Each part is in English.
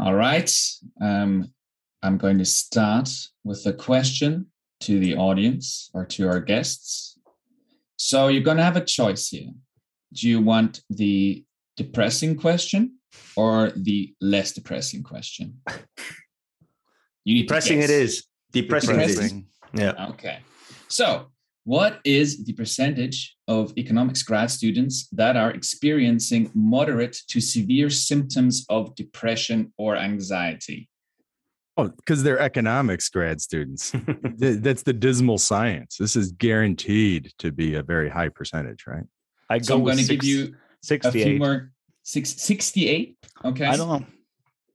All right. Um, I'm going to start with a question to the audience or to our guests. So you're going to have a choice here. Do you want the depressing question or the less depressing question? You need depressing it is. Depressing, depressing. it is. Yeah. Okay. So what is the percentage of economics grad students that are experiencing moderate to severe symptoms of depression or anxiety? Oh, because they're economics grad students. That's the dismal science. This is guaranteed to be a very high percentage, right? I go so I'm going to give you 68. a few more. Six, 68? Okay. I don't know.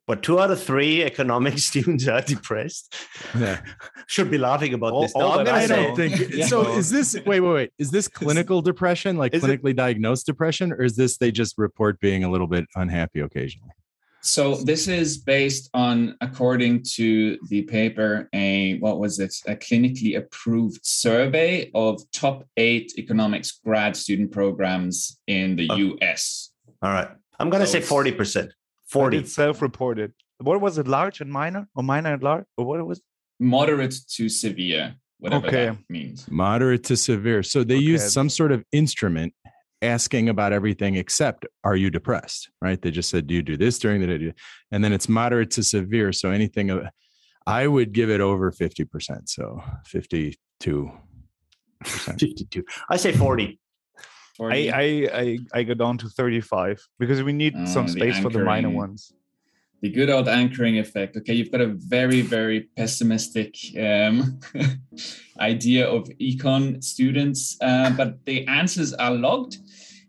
But two out of three economic students are depressed. Yeah. Should be laughing about all, this. All no, I don't think yeah. so. Is this wait, wait, wait? Is this clinical depression, like is clinically it, diagnosed depression, or is this they just report being a little bit unhappy occasionally? So this is based on, according to the paper, a what was it? A clinically approved survey of top eight economics grad student programs in the oh. US. All right, I'm going to so say forty percent. 40. Self-reported. What was it? Large and minor, or minor and large, or what was? It? Moderate to severe, whatever okay. that means. Moderate to severe. So they okay. use some sort of instrument asking about everything except are you depressed right they just said do you do this during the day and then it's moderate to severe so anything i would give it over 50% so 52 52 i say 40 I, I, I I go down to 35 because we need oh, some space for the minor ones. The good old anchoring effect. Okay, you've got a very very pessimistic um, idea of econ students, uh, but the answers are logged.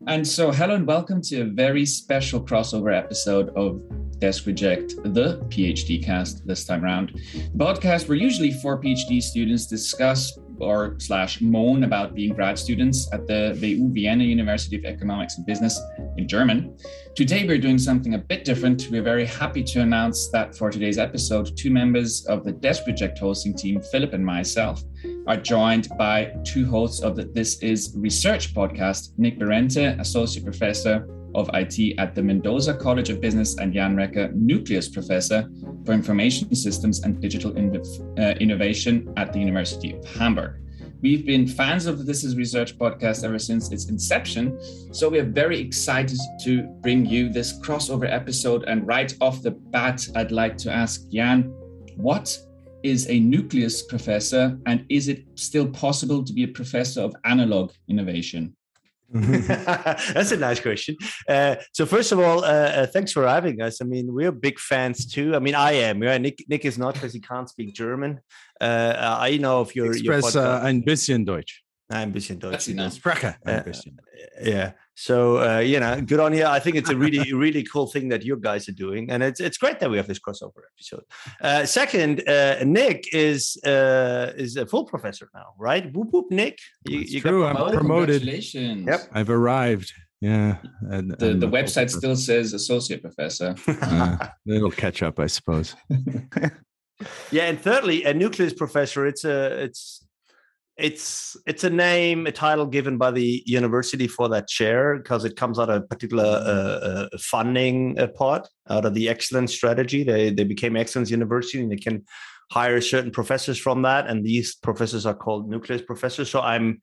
And so, hello and welcome to a very special crossover episode of Desk Reject, the PhD cast this time around. The podcast where usually four PhD students discuss or slash moan about being grad students at the WU Vienna University of Economics and Business in German. Today we're doing something a bit different. We're very happy to announce that for today's episode, two members of the Desk Reject hosting team, Philip and myself, are joined by two hosts of the This Is Research podcast, Nick Berente, Associate Professor of IT at the Mendoza College of Business and Jan Recker, Nucleus Professor for Information Systems and Digital uh, Innovation at the University of Hamburg. We've been fans of This Is Research podcast ever since its inception, so we are very excited to bring you this crossover episode. And right off the bat, I'd like to ask Jan, what is a nucleus professor, and is it still possible to be a professor of analog innovation? That's a nice question. Uh, so first of all, uh, uh, thanks for having us. I mean, we're big fans too. I mean, I am. Yeah, Nick, Nick is not because he can't speak German. Uh, I know if you're. Express your uh, ein bisschen Deutsch. Ein bisschen Deutsch. Sprache. Ein bisschen. yeah. So uh, you know, good on you. I think it's a really, really cool thing that you guys are doing, and it's it's great that we have this crossover episode. Uh, second, uh, Nick is uh, is a full professor now, right? Whoop whoop, Nick. You, you true. I'm promoted. Congratulations. Yep. I've arrived. Yeah. And, the and the website still says associate professor. uh, it'll catch up, I suppose. yeah, and thirdly, a nucleus professor. It's a it's it's it's a name, a title given by the university for that chair because it comes out of a particular uh, uh, funding uh, part out of the excellence strategy. They they became excellence university and they can hire certain professors from that, and these professors are called nucleus professors. So I'm,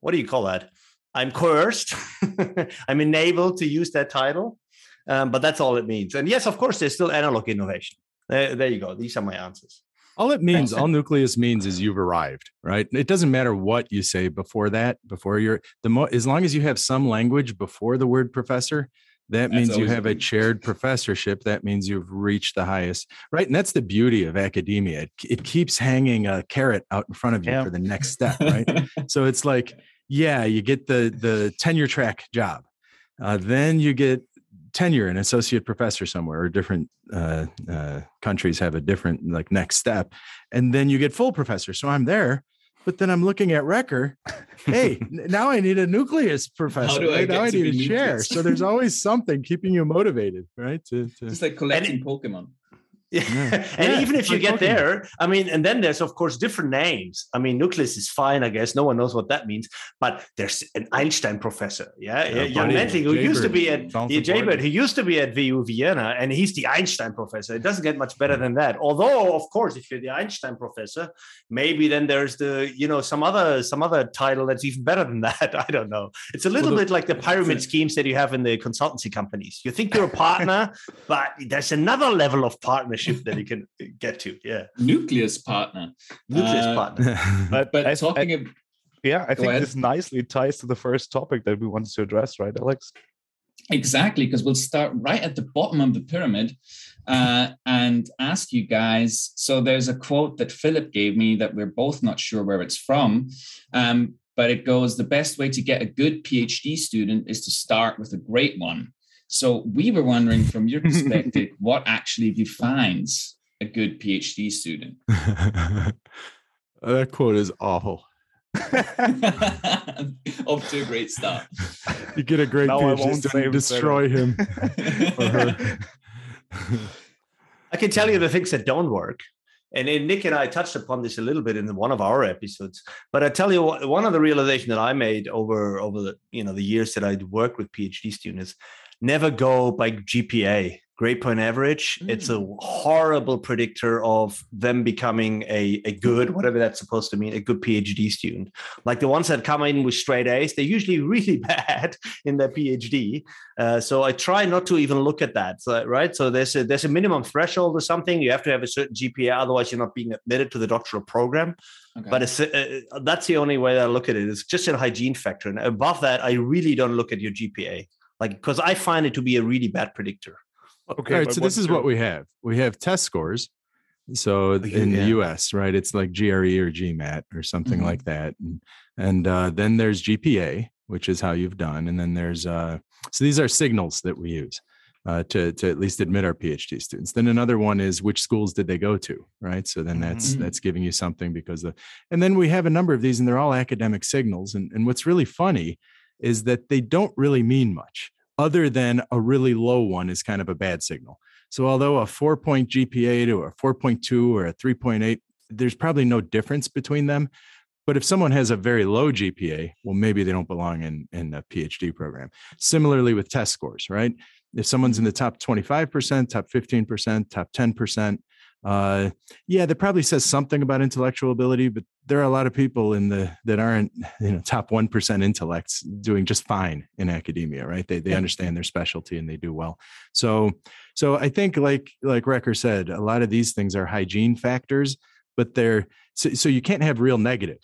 what do you call that? I'm coerced. I'm enabled to use that title, um, but that's all it means. And yes, of course, there's still analog innovation. There, there you go. These are my answers. All it means, all nucleus means is you've arrived, right? It doesn't matter what you say before that, before you're the mo as long as you have some language before the word professor, that that's means you have a chaired professorship. That means you've reached the highest, right? And that's the beauty of academia. It, it keeps hanging a carrot out in front of you yeah. for the next step, right? so it's like, yeah, you get the the tenure track job. Uh, then you get tenure an associate professor somewhere or different uh, uh, countries have a different like next step and then you get full professor so i'm there but then i'm looking at Recker. hey now i need a nucleus professor right? I now i need a chair so there's always something keeping you motivated right to, to... just like collecting pokemon Yeah. and yeah, even if you get there, I mean, and then there's of course different names. I mean, nucleus is fine, I guess. No one knows what that means, but there's an Einstein professor, yeah, yeah Jan Mendling, who used to be at yeah, Jaybird, he used to be at WU Vienna, and he's the Einstein professor. It doesn't get much better than that. Although, of course, if you're the Einstein professor, maybe then there's the you know some other some other title that's even better than that. I don't know. It's a little well, the, bit like the pyramid schemes that you have in the consultancy companies. You think you're a partner, but there's another level of partnership that you can get to. Yeah. Nucleus partner. Nucleus uh, partner. but, but I, talking I, yeah, I think ahead. this nicely ties to the first topic that we wanted to address, right, Alex? Exactly, because we'll start right at the bottom of the pyramid uh, and ask you guys. So there's a quote that Philip gave me that we're both not sure where it's from. Um, but it goes the best way to get a good PhD student is to start with a great one. So we were wondering from your perspective, what actually defines a good PhD student? that quote is awful. Off to a great start. You get a great PhD student, destroy him or her. I can tell you the things that don't work. And Nick and I touched upon this a little bit in one of our episodes. But I tell you what, one of the realization that I made over over the you know the years that I'd worked with PhD students, never go by GPA grade point average. Mm. It's a mm. horrible predictor of them becoming a, a good, whatever that's supposed to mean, a good PhD student. Like the ones that come in with straight A's, they're usually really bad in their PhD. Uh, so I try not to even look at that, so, right? So there's a there's a minimum threshold or something. You have to have a certain GPA, otherwise you're not being admitted to the doctoral program. Okay. But it's, uh, that's the only way I look at it. It's just a hygiene factor, and above that, I really don't look at your GPA, like because I find it to be a really bad predictor. Okay. All right. So this is what we have. We have test scores. So in yeah. the US, right, it's like GRE or GMAT or something mm-hmm. like that. And, and uh, then there's GPA, which is how you've done. And then there's, uh, so these are signals that we use. Uh, to to at least admit our PhD students. Then another one is which schools did they go to, right? So then that's mm-hmm. that's giving you something because the and then we have a number of these and they're all academic signals. And and what's really funny is that they don't really mean much other than a really low one is kind of a bad signal. So although a four point GPA to a 4.2 or a 3.8, there's probably no difference between them. But if someone has a very low GPA, well, maybe they don't belong in, in a PhD program. Similarly with test scores, right? If someone's in the top 25%, top 15%, top 10%, uh, yeah, that probably says something about intellectual ability, but there are a lot of people in the that aren't you know top one percent intellects doing just fine in academia, right? They they yeah. understand their specialty and they do well. So so I think like like Recker said, a lot of these things are hygiene factors, but they're so, so you can't have real negative.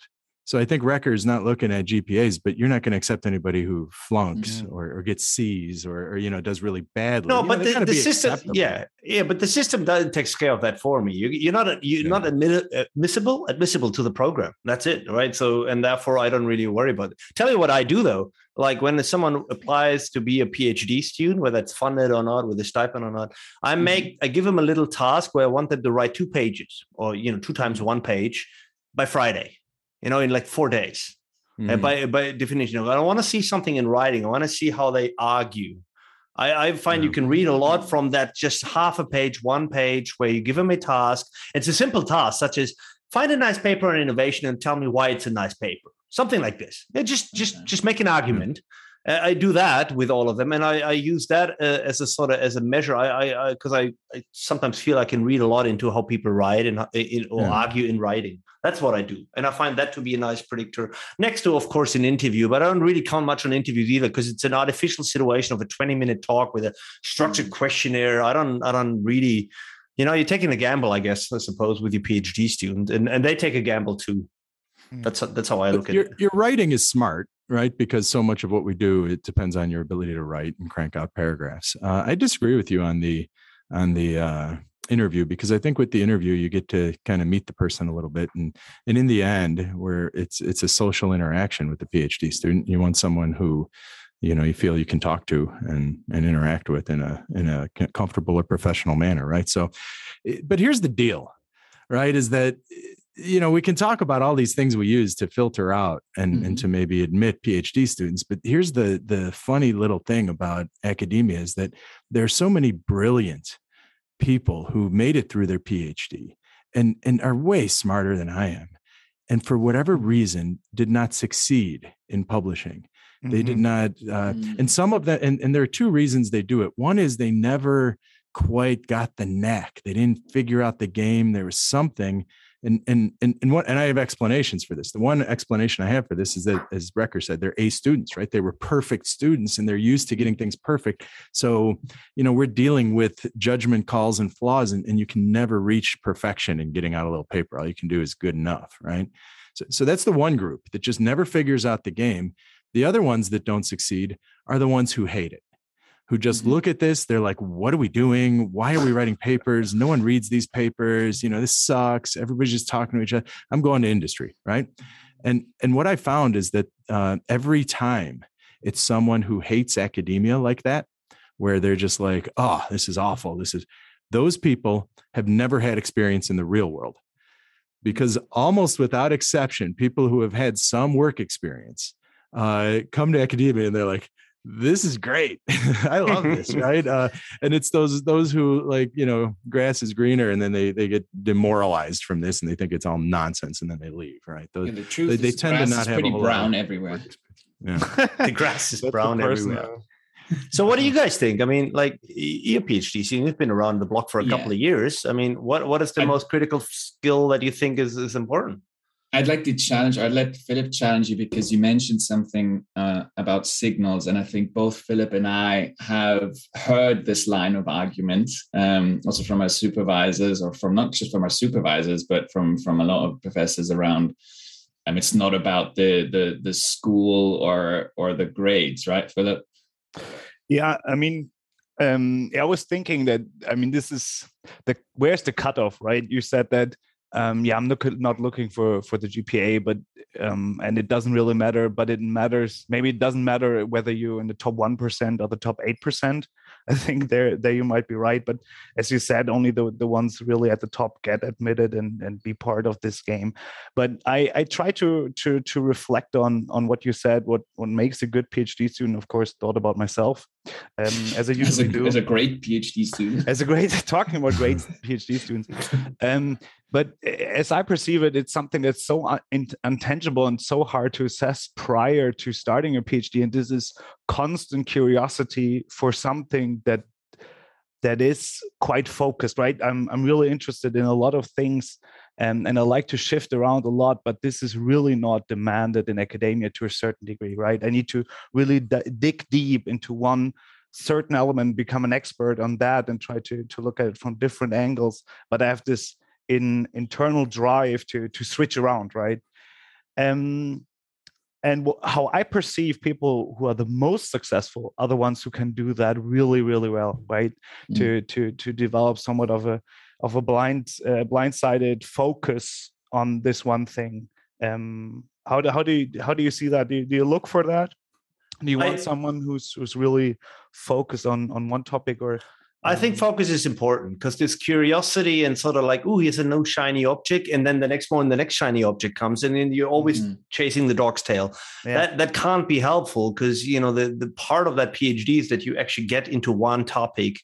So I think Recker's not looking at GPAs, but you're not going to accept anybody who flunks mm-hmm. or, or, gets C's or, or, you know does really badly. No, you but know, the, the system, acceptable. yeah, yeah, but the system doesn't take care of that for me. You, are not you're yeah. not admit, admissible admissible to the program. That's it, right? So and therefore I don't really worry about it. Tell you what I do though. Like when someone applies to be a PhD student, whether it's funded or not, with a stipend or not, I mm-hmm. make I give them a little task where I want them to write two pages or you know two times one page by Friday you know, in like four days. Mm. by by definition, I don't want to see something in writing. I want to see how they argue. I, I find yeah. you can read a lot from that just half a page, one page, where you give them a task. It's a simple task, such as find a nice paper on innovation and tell me why it's a nice paper. Something like this. Yeah, just just just make an argument. Mm. I do that with all of them, and I, I use that uh, as a sort of as a measure. I because I, I, I, sometimes feel I can read a lot into how people write and in, or yeah. argue in writing. That's what I do, and I find that to be a nice predictor. Next to, of course, an interview, but I don't really count much on interviews either because it's an artificial situation of a twenty-minute talk with a structured mm. questionnaire. I don't, I don't really, you know, you're taking a gamble, I guess, I suppose, with your PhD student, and and they take a gamble too. Hmm. That's that's how I look at your, it. Your writing is smart right? Because so much of what we do it depends on your ability to write and crank out paragraphs. Uh, I disagree with you on the on the uh, interview because I think with the interview you get to kind of meet the person a little bit, and and in the end, where it's it's a social interaction with the PhD student, you want someone who you know you feel you can talk to and and interact with in a in a comfortable or professional manner, right? So, eh, but here's the deal, right? Is that you know we can talk about all these things we use to filter out and mm-hmm. and to maybe admit phd students but here's the the funny little thing about academia is that there's so many brilliant people who made it through their PhD and, and are way smarter than I am. And for whatever reason, did not succeed in publishing. They mm-hmm. did not, uh, mm-hmm. and some of that, and, and there are two reasons they do it. One is they never quite got the knack. They didn't figure out the game. There was something and and and and what and I have explanations for this. The one explanation I have for this is that, as Recker said, they're A students, right? They were perfect students, and they're used to getting things perfect. So, you know, we're dealing with judgment calls and flaws, and, and you can never reach perfection in getting out a little paper. All you can do is good enough, right? So, so that's the one group that just never figures out the game. The other ones that don't succeed are the ones who hate it who just mm-hmm. look at this they're like what are we doing? Why are we writing papers? No one reads these papers. You know this sucks. Everybody's just talking to each other. I'm going to industry right? And and what i found is that uh, every time it's someone who hates academia like that where they're just like oh this is awful. This is those people have never had experience in the real world. Because almost without exception people who have had some work experience uh, come to academia and they're like this is great. I love this right? Uh, and it's those those who like you know grass is greener and then they they get demoralized from this and they think it's all nonsense and then they leave right? Those, yeah, the truth they, they tend to not have pretty brown everywhere. yeah. The grass is brown everywhere. So what do you guys think? I mean like you're phd you've been around the block for a yeah. couple of years. I mean what what is the I, most critical skill that you think is is important I'd like to challenge, I'd let Philip challenge you because you mentioned something uh, about signals. And I think both Philip and I have heard this line of argument, um, also from our supervisors, or from not just from our supervisors, but from, from a lot of professors around. Um, it's not about the, the, the school or, or the grades, right, Philip? Yeah, I mean, um, I was thinking that, I mean, this is the, where's the cutoff, right? You said that um, yeah, I'm look, not looking for for the GPA, but um, and it doesn't really matter. But it matters. Maybe it doesn't matter whether you're in the top one percent or the top eight percent. I think there there you might be right. But as you said, only the the ones really at the top get admitted and and be part of this game. But I I try to to to reflect on on what you said. What what makes a good PhD student? Of course, thought about myself um, as I usually as a, do. As a great PhD student. As a great talking about great PhD students. Um, but as I perceive it, it's something that's so un- intangible and so hard to assess prior to starting a PhD. And this is constant curiosity for something that that is quite focused, right? I'm I'm really interested in a lot of things, and and I like to shift around a lot, but this is really not demanded in academia to a certain degree, right? I need to really d- dig deep into one certain element, become an expert on that, and try to to look at it from different angles. But I have this in internal drive to to switch around, right? Um, and how I perceive people who are the most successful are the ones who can do that really, really well, right? Mm. To to to develop somewhat of a of a blind uh, blindsided focus on this one thing. Um, how do how do you how do you see that? Do you, do you look for that? Do you want I, someone who's who's really focused on on one topic or I think focus is important because there's curiosity and sort of like, oh, here's a no shiny object, and then the next one, the next shiny object comes, and then you're always mm-hmm. chasing the dog's tail. Yeah. That that can't be helpful because you know the the part of that PhD is that you actually get into one topic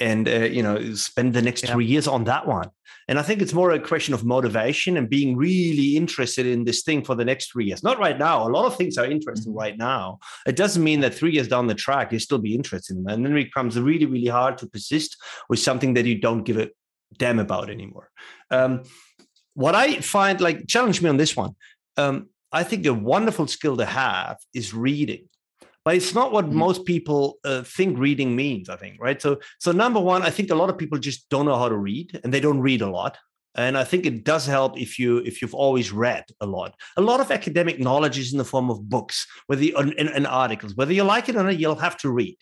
and uh, you know spend the next yeah. three years on that one. And i think it's more a question of motivation and being really interested in this thing for the next three years. Not right now a lot of things are interesting mm-hmm. right now. It doesn't mean that three years down the track you still be interested in them and then it becomes really really hard to persist with something that you don't give a damn about anymore. Um, what i find like challenge me on this one. Um, i think a wonderful skill to have is reading it's not what mm-hmm. most people uh, think reading means i think right? So so number one i think a lot of people just don't know how to read and they don't read a lot. And i think it does help if you if you've always read a lot. A lot of academic knowledge is in the form of books whether you, in, in articles. Whether you like it or not you'll have to read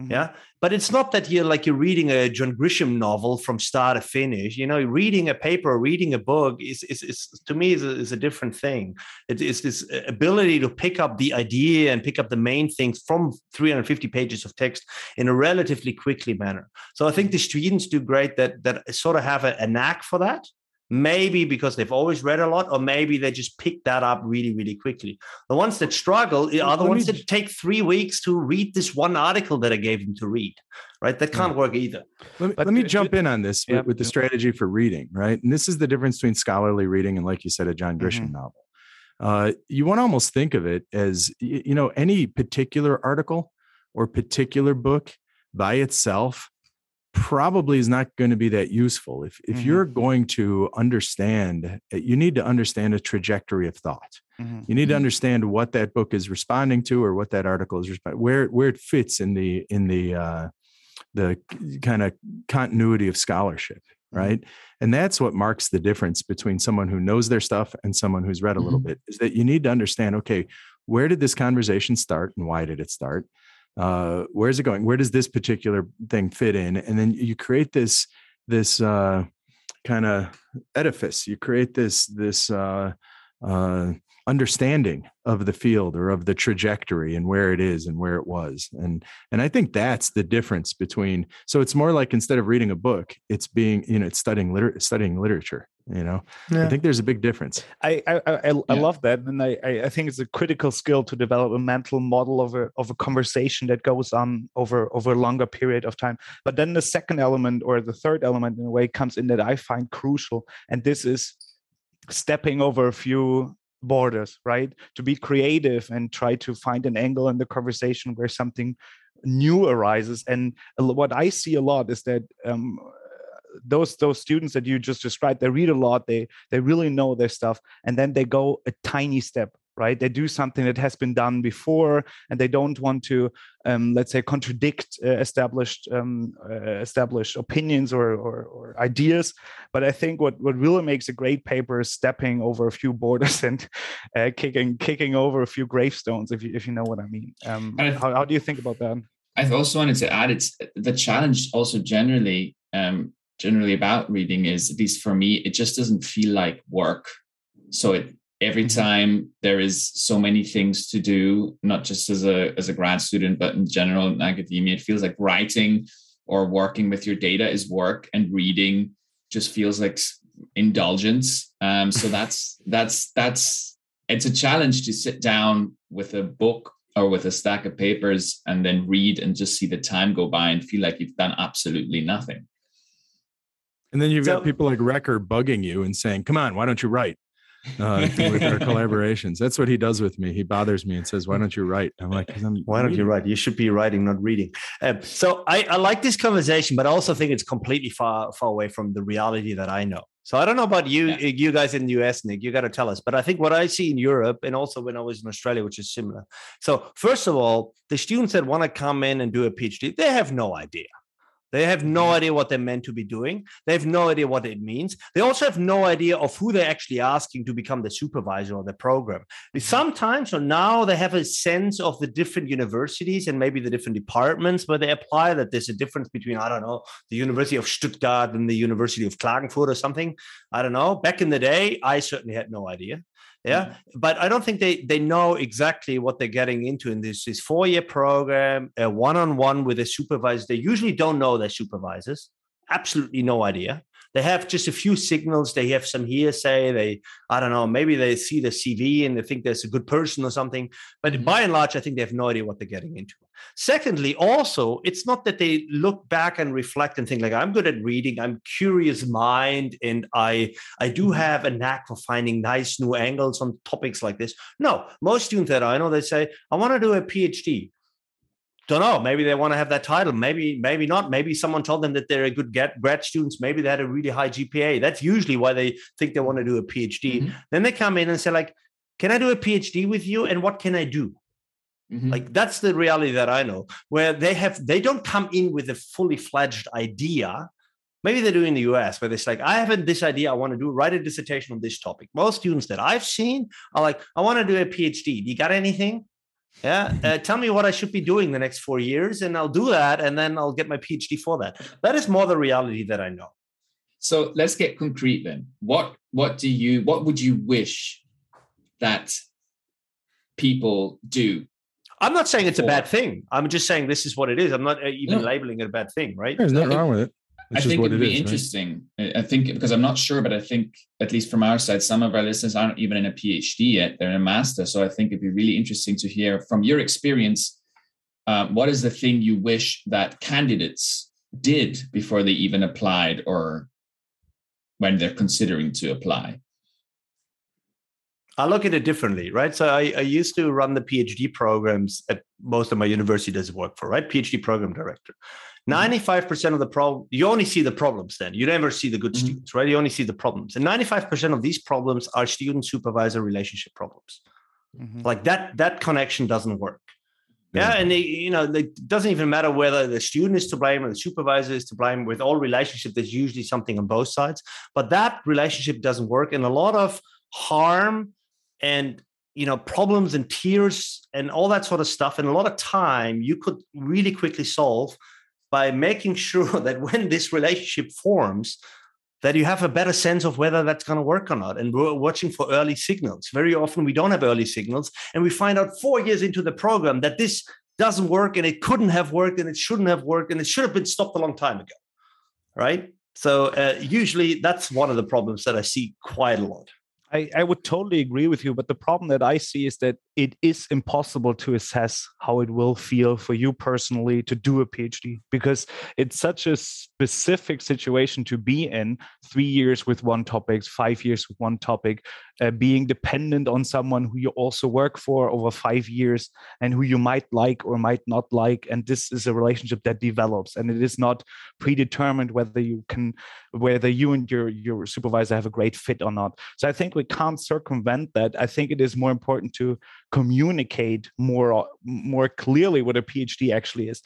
Mm-hmm. Yeah. But it's not that you're like you're reading a John Grisham novel from start to finish. You know, reading a paper or reading a book is, is, is to me is a, is a different thing. It is this ability to pick up the idea and pick up the main things from 350 pages of text in a relatively quickly manner. So I think the students do great that that sort of have a, a knack for that maybe because they've always read a lot or maybe they just pick that up really really quickly. The ones that struggle are the ones that take three weeks to read this one article that i gave them to read right? That can't work either. Let me, let me jump in on this yeah, with, with the strategy for reading right? And this is the difference between scholarly reading and like you said a john grisham mm-hmm. novel. Uh, you want to almost think of it as you know any particular article or particular book by itself probably is not going to be that useful if if mm-hmm. you're going to understand eh, you need to understand a trajectory of thought mm-hmm. you need to mm-hmm. understand what that book is responding to or what that article is responding where where it fits in the in the uh the kind of continuity of scholarship mm-hmm. right and that's what marks the difference between someone who knows their stuff and someone who's read a little mm-hmm. bit is that you need to understand okay where did this conversation start and why did it start uh, where's it going? Where does this particular thing fit in? And then you create this this uh, kind of edifice. You create this this uh, uh, understanding of the field or of the trajectory and where it is and where it was and and i think that's the difference between so it's more like instead of reading a book it's being you know it's studying liter- studying literature you know yeah. i think there's a big difference i i i, I yeah. love that and I, I think it's a critical skill to develop a mental model of a of a conversation that goes on over over a longer period of time but then the second element or the third element in a way comes in that i find crucial and this is stepping over a few borders right to be creative and try to find an angle in the conversation where something new arises and what i see a lot is that um, those those students that you just described they read a lot they they really know their stuff and then they go a tiny step right? They do something that has been done before and they don't want to um, let's say contradict uh, established um, uh, established opinions or, or, or, ideas. But i think what what really makes a great paper is stepping over a few borders and uh, kicking kicking over a few gravestones if you if you know what i mean. Um, how, how do you think about that? I also wanted to add it's the challenge also generally um, generally about reading is at least for me it just doesn't feel like work. So it every mm-hmm. time there is so many things to do not just as a as a grad student but in general in academia it feels like writing or working with your data is work and reading just feels like indulgence. Um so that's that's that's it's a challenge to sit down with a book or with a stack of papers and then read and just see the time go by and feel like you've done absolutely nothing and then you've so, got people like Recker bugging you and saying, "Come on, why don't you write?" Uh, with our collaborations, that's what he does with me. He bothers me and says, "Why don't you write?" I'm like, I'm "Why don't you write? You should be writing, not reading." Um, so I, I like this conversation, but I also think it's completely far far away from the reality that I know. So I don't know about you, yeah. you guys in the US, Nick. You got to tell us. But I think what I see in Europe, and also when I was in Australia, which is similar. So first of all, the students that want to come in and do a PhD, they have no idea they have no idea what they're meant to be doing. They have no idea what it means. They also have no idea of who they're actually asking to become the supervisor of the program. Mm-hmm. Sometimes, or now, they have a sense of the different universities and maybe the different departments where they apply. That there's a difference between I don't know the University of Stuttgart and the University of Klagenfurt or something. I don't know. Back in the day, I certainly had no idea yeah mm-hmm. but i don't think they they know exactly what they're getting into in this this four year program a one-on-one with a supervisor. They usually don't know their supervisors. Absolutely no idea they have just a few signals. They have some hearsay. They, I don't know, maybe they see the CV and they think there's a good person or something. But mm-hmm. by and large, I think they have no idea what they're getting into. Secondly, also, it's not that they look back and reflect and think like I'm good at reading. I'm curious mind, and I I do mm-hmm. have a knack for finding nice new angles on topics like this. No, most students that I know, they say I want to do a PhD don't know. Maybe they want to have that title. Maybe, maybe not. Maybe someone told them that they're a good grad students. Maybe they had a really high GPA. That's usually why they think they want to do a PhD. Mm-hmm. Then they come in and say, like, can I do a PhD with you? And what can I do? Mm-hmm. Like that's the reality that I know, where they have they don't come in with a fully fledged idea. Maybe they do in the US, where they're like, I have this idea, I want to do write a dissertation on this topic. Most students that I've seen are like, I want to do a PhD. Do you got anything? Yeah uh, tell me what i should be doing the next four years and i'll do that and then i'll get my phd for that. That is more the reality that i know. So let's get concrete then. What what do you what would you wish that people do? I'm not saying it's for... a bad thing. I'm just saying this is what it is. I'm not uh, even no. labeling it a bad thing right? There's nothing wrong with it I think it would be is, interesting. Right? I think because I'm not sure, but I think at least from our side, some of our listeners aren't even in a PhD yet; they're in a master. So I think it'd be really interesting to hear from your experience. Uh, what is the thing you wish that candidates did before they even applied, or when they're considering to apply? I look at it differently, right? So I, I, used to run the PhD programs at most of my universities I work for, right? PhD program director. 95% mm-hmm. of the problem, you only see the problems then. You never see the good mm-hmm. students, right? You only see the problems. And 95% of these problems are student supervisor relationship problems. Mm-hmm. Like that, that connection doesn't work. Yeah, and they, you know, it doesn't even matter whether the student is to blame or the supervisor is to blame. With all relationship, there's usually something on both sides. But that relationship doesn't work, and a lot of harm and you know problems and tears and all that sort of stuff and a lot of time you could really quickly solve by making sure that when this relationship forms that you have a better sense of whether that's going to work or not. And we're watching for early signals. Very often we don't have early signals and we find out 4 years into the program that this doesn't work and it couldn't have worked and it shouldn't have worked and it should have been stopped a long time ago right? So uh, usually that's one of the problems that i see quite a lot I, I would totally agree with you, but the problem that I see is that it is impossible to assess how it will feel for you personally to do a PhD because it's such a specific situation to be in three years with one topic, five years with one topic, uh, being dependent on someone who you also work for over five years and who you might like or might not like. And this is a relationship that develops and it is not predetermined whether you can, whether you and your, your supervisor have a great fit or not. So I think we can't circumvent that. I think it is more important to communicate more more clearly what a phd actually is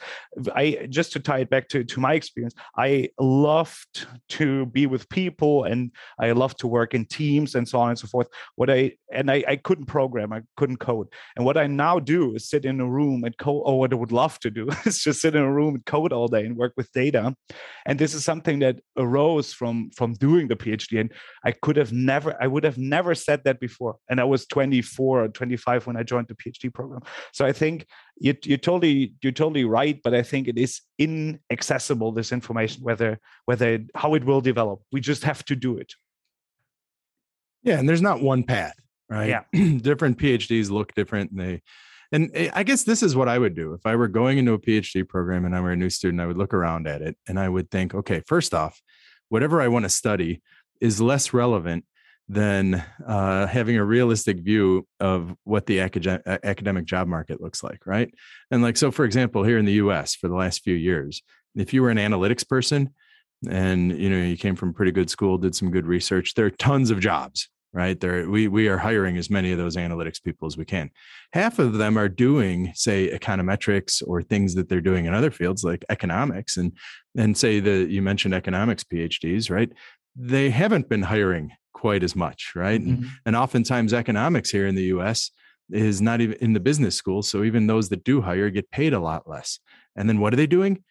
i just to tie it back to, to my experience i loved to be with people and i love to work in teams and so on and so forth what i and I, I couldn't program i couldn't code and what i now do is sit in a room and code or what i would love to do is just sit in a room and code all day and work with data and this is something that arose from from doing the phd and i could have never i would have never said that before and i was 24 or 25 when I joined the PhD program. So I think you, you're totally you're totally right, but I think it is inaccessible this information whether whether how it will develop. We just have to do it. Yeah, and there's not one path, right? Yeah, different PhDs look different, and they. And eh, I guess this is what I would do if I were going into a PhD program and I were a new student. I would look around at it and I would think, okay, first off, whatever I want to study is less relevant than uh, having a realistic view of what the academic, academic job market looks like, right? And like, so for example, here in the US for the last few years, if you were an analytics person and you know you came from pretty good school, did some good research, there are tons of jobs, right? There we we are hiring as many of those analytics people as we can. Half of them are doing, say, econometrics or things that they're doing in other fields like economics and and say that you mentioned economics PhDs, right? They haven't been hiring quite as much, right? Mm-hmm. And, and oftentimes economics here in the US is not even in the business school. So even those that do hire get paid a lot less. And then what are they doing?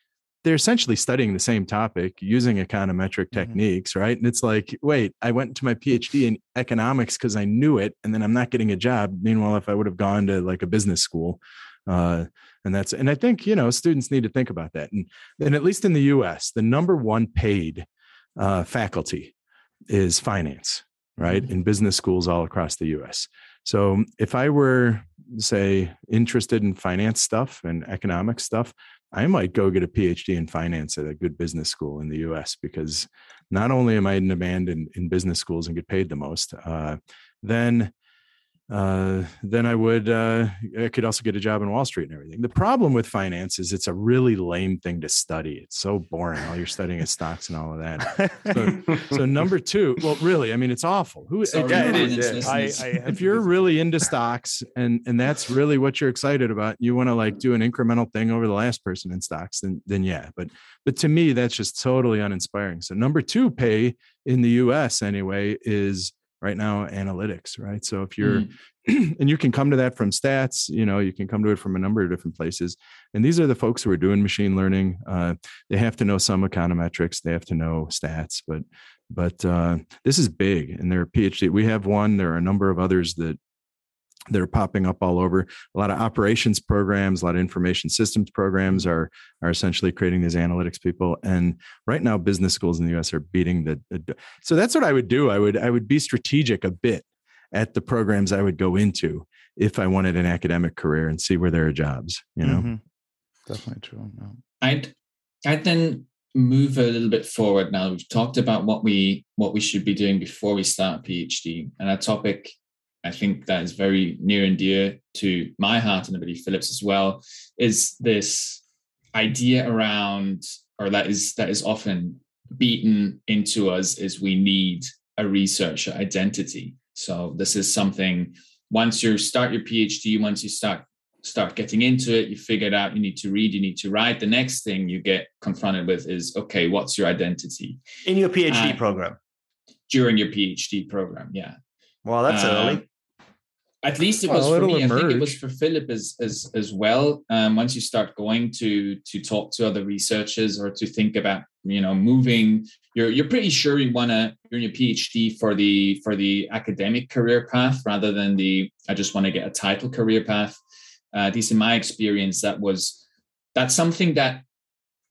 They're essentially studying the same topic using econometric mm-hmm. techniques, right? And it's like, wait, I went to my PhD in economics because I knew it, and then I'm not getting a job. Meanwhile, if I would have gone to like a business school, uh, and that's and I think you know students need to think about that. And and at least in the U.S., the number one paid uh, faculty is finance, right? Mm-hmm. In business schools all across the US. So if I were, say, interested in finance stuff and economic stuff, I might go get a PhD in finance at a good business school in the US because not only am I in demand in, in business schools and get paid the most, uh, then uh, then I would uh, I could also get a job in Wall Street and everything. The problem with finance is it's a really lame thing to study. It's so boring. All you're studying is stocks and all of that. So, so number two, well, really, I mean, it's awful. Who? Sorry, I, I, if you're really into stocks and and that's really what you're excited about, you want to like do an incremental thing over the last person in stocks, then then yeah. But but to me, that's just totally uninspiring. So number two, pay in the U.S. anyway is right now analytics right? So if you're mm. and you can come to that from stats you know you can come to it from a number of different places. And these are the folks who are doing machine learning. Uh, they have to know some econometrics they have to know stats but but uh, this is big and they're phd we have one there are a number of others that that are popping up all over. A lot of operations programs, a lot of information systems programs are are essentially creating these analytics people. And right now, business schools in the U.S. are beating the, the. So that's what I would do. I would I would be strategic a bit at the programs I would go into if I wanted an academic career and see where there are jobs. You know, mm-hmm. definitely true. No. I'd I'd then move a little bit forward now. We've talked about what we what we should be doing before we start a PhD, and a topic I think that is very near and dear to my heart and I believe Philip's as well, is this idea around, or that is that is often beaten into us is we need a researcher identity. So this is something once you start your PhD, once you start start getting into it, you figure it out, you need to read, you need to write. The next thing you get confronted with is okay, what's your identity? In your PhD uh, program. During your PhD program, yeah. Well, that's uh, early at least it was well, for me. Emerge. I think it was for Philip as as as well. Um, once you start going to to talk to other researchers or to think about you know moving, you're you're pretty sure you want to you're in your PhD for the for the academic career path rather than the I just want to get a title career path. Uh, at least in my experience, that was that's something that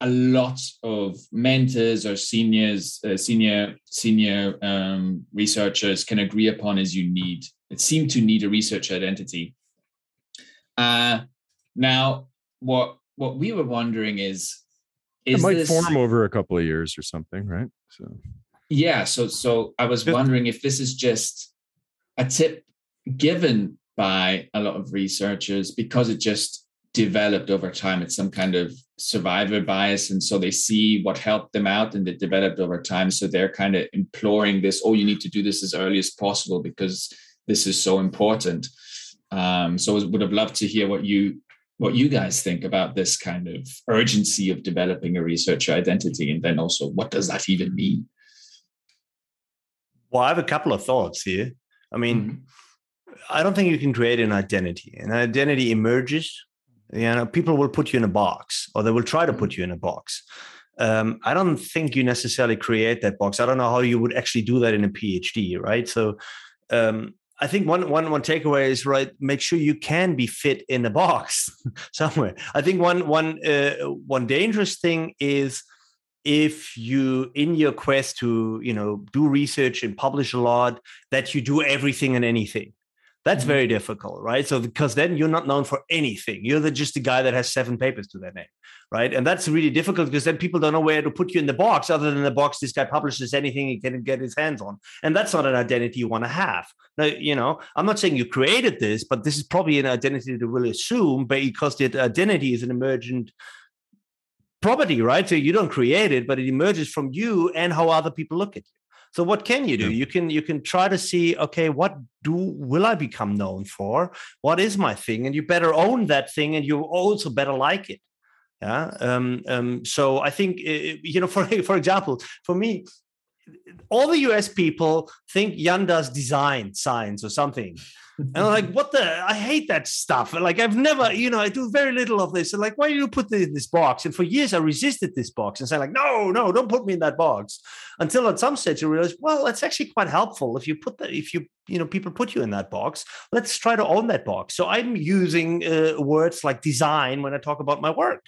a lot of mentors or seniors, uh, senior senior um, researchers can agree upon is you need it seemed to need a research identity. Uh, now, what what we were wondering is, is it might this, form over a couple of years or something, right? So yeah, so so I was wondering if this is just a tip given by a lot of researchers because it just developed over time. It's some kind of survivor bias. And so they see what helped them out and it developed over time. So they're kind of imploring this, oh, you need to do this as early as possible because this is so important. Um, so I would have loved to hear what you what you guys think about this kind of urgency of developing a researcher identity, and then also what does that even mean? Well, I have a couple of thoughts here. I mean, mm-hmm. I don't think you can create an identity. An identity emerges. You know, people will put you in a box, or they will try to put mm-hmm. you in a box. Um, I don't think you necessarily create that box. I don't know how you would actually do that in a PhD, right? So, um, I think one one one takeaway is right. Make sure you can be fit in a box somewhere. I think one one uh, one dangerous thing is if you in your quest to you know do research and publish a lot that you do everything and anything that's mm-hmm. very difficult, right? So because then you're not known for anything. You're the, just a guy that has seven papers to their name, right? And that's really difficult because then people don't know where to put you in the box, other than the box this guy publishes anything he can get his hands on, and that's not an identity you want to have. Now, you know, I'm not saying you created this, but this is probably an identity to really assume, but because the identity is an emergent property, right? So you don't create it, but it emerges from you and how other people look at you. So what can you do? Yeah. You can you can try to see, okay, what do will I become known for? What is my thing? And you better own that thing, and you also better like it. Yeah. Um, um, so I think you know, for for example, for me, all the US people think Jan does design science or something. And I'm like, what the? I hate that stuff. Like, I've never, you know, I do very little of this. And like, why do you put this in this box? And for years, I resisted this box and said, like, no, no, don't put me in that box. Until at some stage, you realize, well, it's actually quite helpful if you put that, if you, you know, people put you in that box. Let's try to own that box. So I'm using uh, words like design when I talk about my work.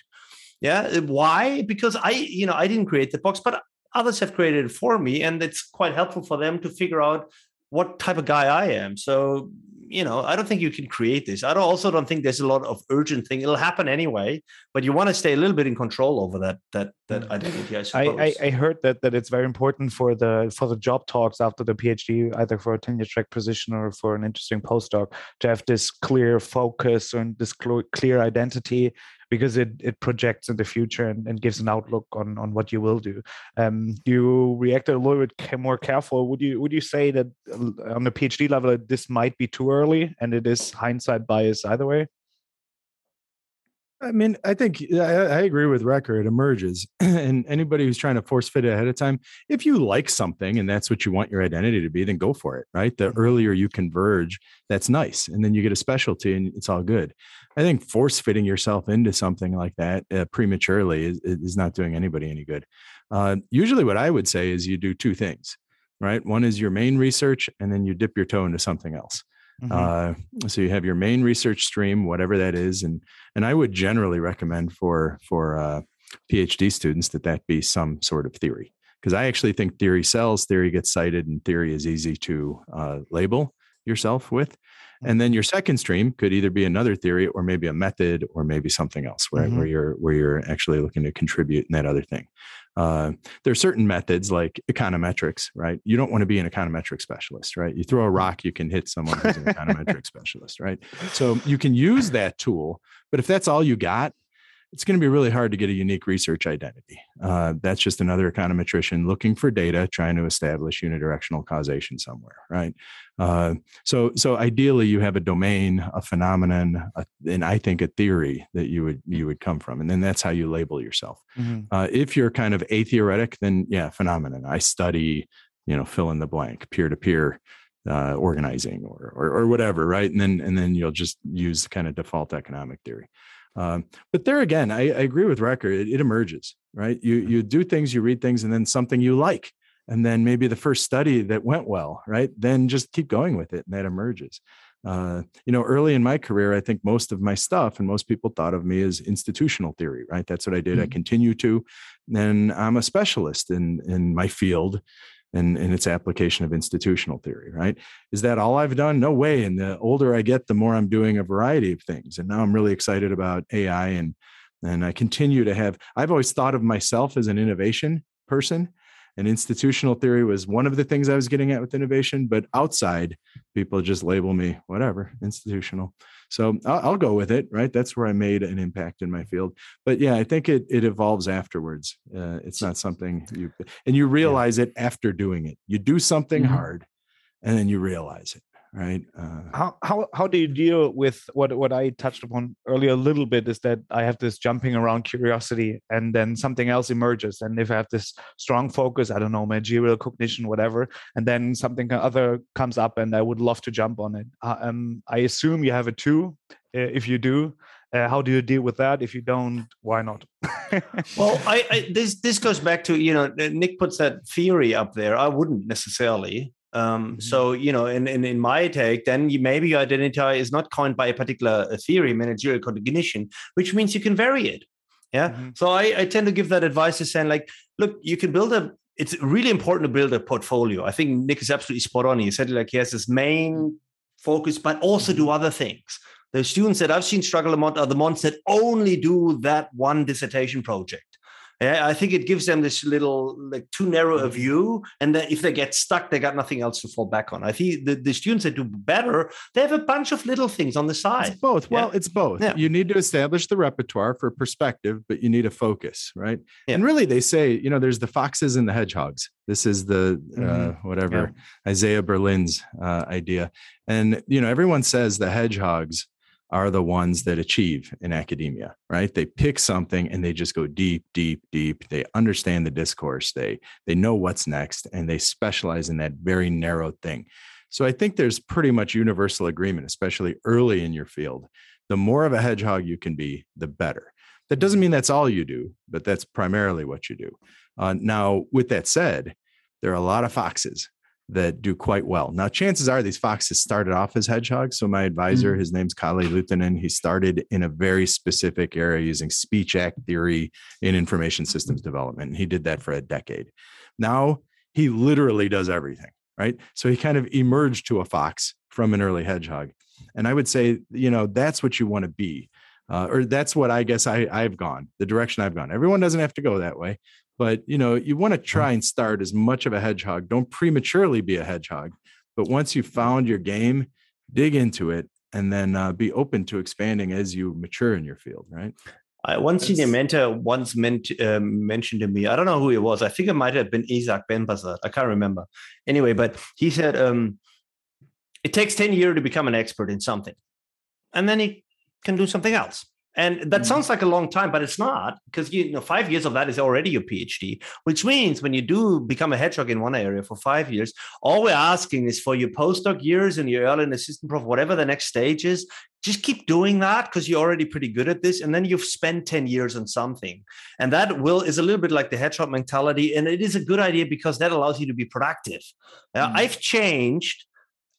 Yeah. Why? Because I, you know, I didn't create the box, but others have created it for me, and it's quite helpful for them to figure out what type of guy I am. So you know, I don't think you can create this. I don't, also don't think there's a lot of urgent thing. It'll happen anyway, but you want to stay a little bit in control over that that that mm. identity. I, I, I, I heard that that it's very important for the for the job talks after the PhD, either for a tenure track position or for an interesting postdoc, to have this clear focus and this clear identity because it it projects in the future and, and gives an outlook on on what you will do. Um, you reacted a little bit more careful. Would you would you say that uh, on the PhD level this might be too early and it is hindsight bias either way? I mean, I think I, I, agree with Recker. It emerges, and anybody who's trying to force fit it ahead of time, if you like something and that's what you want your identity to be, then go for it. Right. The mm-hmm. earlier you converge, that's nice, and then you get a specialty, and it's all good. I think force fitting yourself into something like that uh, prematurely is, is not doing anybody any good. Uh, usually, what I would say is you do two things. Right. One is your main research, and then you dip your toe into something else. Mm-hmm. Uh, so you have your main research stream, whatever that is, and and I would generally recommend for for uh, PhD students that that be some sort of theory because I actually think theory sells, theory gets cited, and theory is easy to uh, label yourself with. And then your second stream could either be another theory or maybe a method or maybe something else where, mm-hmm. where you're where you're actually looking to contribute in that other thing. Uh, there are certain methods like econometrics, right? You don't want to be an econometric specialist, right? You throw a rock, you can hit someone who's an econometric specialist, right? So you can use that tool, but if that's all you got, it's going to be really hard to get a unique research identity. Uh, that's just another econometrician looking for data, trying to establish unidirectional causation somewhere, right? Uh, so, so ideally, you have a domain, a phenomenon, a, and I think a theory that you would you would come from, and then that's how you label yourself. Mm-hmm. Uh, if you're kind of a theoretic, then yeah, phenomenon. I study, you know, fill in the blank, peer to peer. Uh, organizing or, or, or whatever, right? And then and then you'll just use kind of default economic theory. Um, but there again, I, I agree with Recker. It, it, emerges, right? You you do things, you read things, and then something you like, and then maybe the first study that went well, right? Then just keep going with it, and that emerges. Uh, you know, early in my career, I think most of my stuff and most people thought of me as institutional theory, right? That's what I did. Mm-hmm. I continue to, and I'm a specialist in in my field, and, and its application of institutional theory, right? Is that all I've done? No way. And the older I get, the more I'm doing a variety of things. And now I'm really excited about AI and and I continue to have, I've always thought of myself as an innovation person and institutional theory was one of the things I was getting at with innovation. But outside, people just label me whatever institutional. So I'll, I'll, go with it, right? That's where I made an impact in my field. But yeah, I think it it evolves afterwards. Uh, it's not something you and you realize yeah. it after doing it. You do something mm-hmm. hard, and then you realize it right? Uh, how, how how do you deal with what what i touched upon earlier a little bit is that i have this jumping around curiosity and then something else emerges. And if i have this strong focus i don't know managerial cognition whatever and then something other comes up and i would love to jump on it. Uh, um, i assume you have a two if you do. Uh, how do you deal with that? If you don't why not? Well I, I, this this goes back to you know nick puts that theory up there. I wouldn't necessarily um, mm-hmm. So, you know, in, in, in my take, then you, maybe your identity is not coined by a particular uh, theory, managerial cognition, which means you can vary it. Yeah. Mm-hmm. So I, I tend to give that advice to saying, like, look, you can build a, it's really important to build a portfolio. I think Nick is absolutely spot on. He said, like, he has this main focus, but also do mm-hmm. other things. The students that I've seen struggle a lot are the ones that only do that one dissertation project. I think it gives them this little like too narrow a mm-hmm. view, and then if they get stuck, they got nothing else to fall back on. I think the, the students that do better, they have a bunch of little things on the side. It's both. Yeah. Well, it's both. Yeah. You need to establish the repertoire for perspective, but you need a focus, right? Yeah. And really, they say, you know, there's the foxes and the hedgehogs. This is the mm-hmm. uh, whatever Isaiah Berlin's uh, idea, and you know, everyone says the hedgehogs are the ones that achieve in academia, right? They pick something and they just go deep, deep, deep. They understand the discourse. They they know what's next and they specialize in that very narrow thing. So I think there's pretty much universal agreement, especially early in your field. The more of a hedgehog you can be, the better. That doesn't mean that's all you do, but that's primarily what you do. Uh, now, with that said, there are a lot of foxes that do quite well. Now, chances are these foxes started off as hedgehogs. So my advisor, mm-hmm. his name's Kalle Lyytinen. He started in a very specific area using speech act theory in information systems development. And he did that for a decade. Now he literally does everything, right? So he kind of emerged to a fox from an early hedgehog. And I would say, you know, that's what you want to be. Uh, or that's what I guess I, I've gone, the direction I've gone. Everyone doesn't have to go that way, but you know you want to try and start as much of a hedgehog don't prematurely be a hedgehog but once you've found your game dig into it and then uh, be open to expanding as you mature in your field right I, one senior mentor once meant, uh, mentioned to me, I don't know who it was. I think it might have been Izak ben Benbasat. I can't remember. Anyway, but he said um, it takes 10 years to become an expert in something. And then he can do something else. And that mm sounds like a long time, but it's not because you know five years of that is already your PhD. Which means when you do become a hedgehog in one area for five years, all we're asking is for your postdoc years and your early assistant prof, whatever the next stage is, just keep doing that because you're already pretty good at this, and then you've spent ten years on something, and that will is a little bit like the hedgehog mentality, and it is a good idea because that allows you to be productive. mm I've changed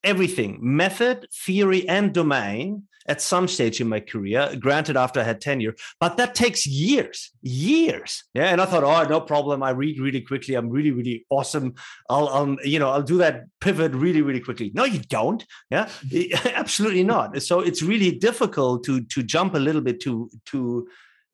everything method, theory, and domain at some stage in my career, granted after I had tenure, but that takes years, years. Yeah. And I thought, oh, no problem. I read really quickly. I'm really, really awesome. I'll, I'll you know, I'll do that pivot really, really quickly. No, you don't. Yeah, absolutely not. So it's really difficult to to jump a little bit to to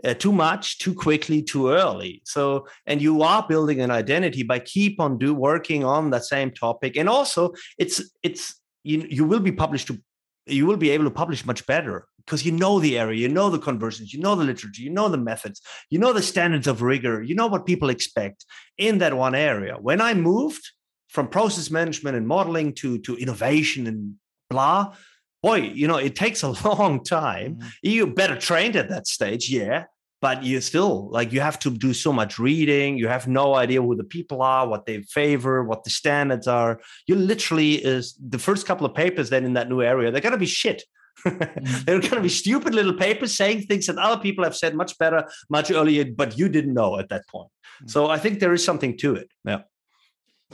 uh, too much too quickly too early so and you are building an identity by keep on do working on the same topic and also it's it's you, you will be published to you will be able to publish much better because you know the area, you know the conversions, you know the literature, you know the methods, you know the standards of rigor, you know what people expect in that one area. When I moved from process management and modeling to, to innovation and blah, boy, you know, it takes a long time. Mm-hmm. You're better trained at that stage, yeah but you still like you have to do so much reading. You have no idea who the people are what they favor what the standards are. You literally is the first couple of papers then in that new area they're going to be shit. Mm. they're going to be stupid little papers saying things that other people have said much better much earlier but you didn't know at that point. Mm. so i think there is something to it yeah.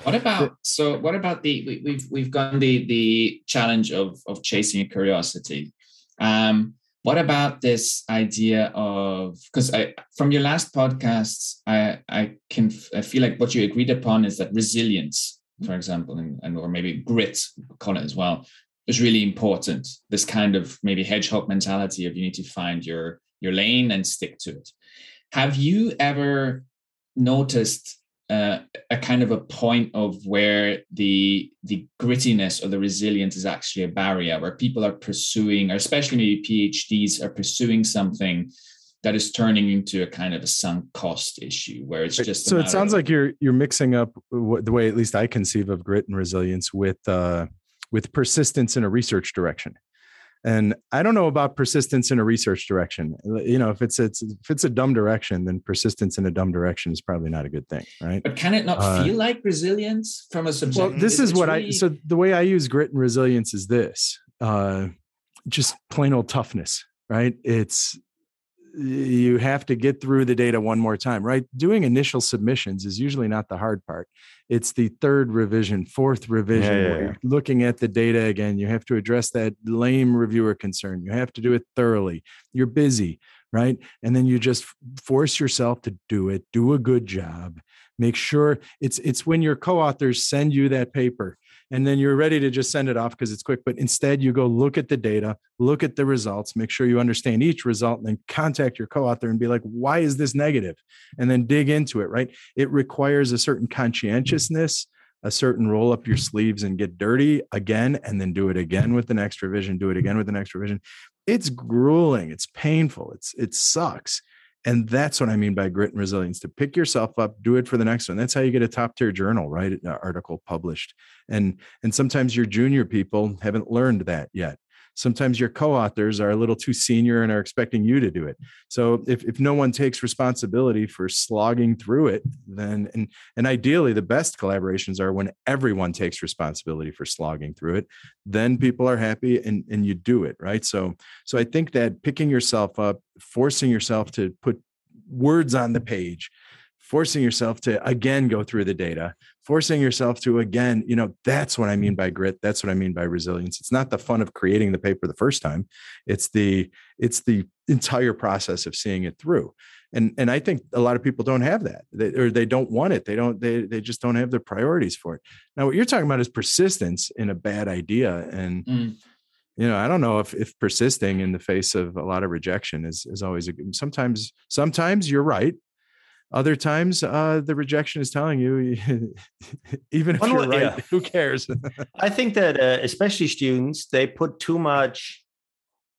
What about so what about the we, we've we've gone the the challenge of of chasing a curiosity. Um what about this idea of because I from your last podcasts, I I can I feel like what you agreed upon is that resilience, for example, and, and or maybe grit, call it as well, is really important. This kind of maybe hedgehog mentality of you need to find your your lane and stick to it. Have you ever noticed uh, a kind of a point of where the the grittiness or the resilience is actually a barrier where people are pursuing or especially maybe phds are pursuing something that is turning into a kind of a sunk cost issue where it's just so it sounds of, like you're you're mixing up the way at least i conceive of grit and resilience with uh with persistence in a research direction and I don't know about persistence in a research direction. You know, if it's it's if it's a dumb direction, then persistence in a dumb direction is probably not a good thing, right? But can it not uh, feel like resilience from a subject? Well, this is what really... I so the way I use grit and resilience is this: uh, just plain old toughness, right? It's you have to get through the data one more time, right? Doing initial submissions is usually not the hard part. It's the third revision, fourth revision, yeah, yeah, yeah. looking at the data again. You have to address that lame reviewer concern. You have to do it thoroughly. You're busy, right? And then you just force yourself to do it, do a good job. Make sure it's it's when your co-authors send you that paper and then you're ready to just send it off because it's quick. But instead, you go look at the data, look at the results, make sure you understand each result, and then contact your co author and be like, why is this negative? And then dig into it, right? It requires a certain conscientiousness, a certain roll up your sleeves and get dirty again, and then do it again with the next revision, do it again with the next revision. It's grueling, it's painful, it's it sucks. And that's what I mean by grit and resilience to pick yourself up, do it for the next one. That's how you get a top tier journal, right? An article published. And and sometimes your junior people haven't learned that yet sometimes your co-authors are a little too senior and are expecting you to do it. So if, if no one takes responsibility for slogging through it then and and ideally the best collaborations are when everyone takes responsibility for slogging through it then people are happy and and you do it right? So so i think that picking yourself up forcing yourself to put words on the page forcing yourself to again go through the data forcing yourself to again you know that's what i mean by grit that's what i mean by resilience. It's not the fun of creating the paper the first time. It's the it's the entire process of seeing it through. And and i think a lot of people don't have that. They, or they don't want it. They don't they, they just don't have the priorities for it. Now what you're talking about is persistence in a bad idea. And mm. you know i don't know if if persisting in the face of a lot of rejection is is always a good sometimes sometimes you're right other times, uh, the rejection is telling you, even if One you're right, yeah. who cares? I think that uh, especially students, they put too much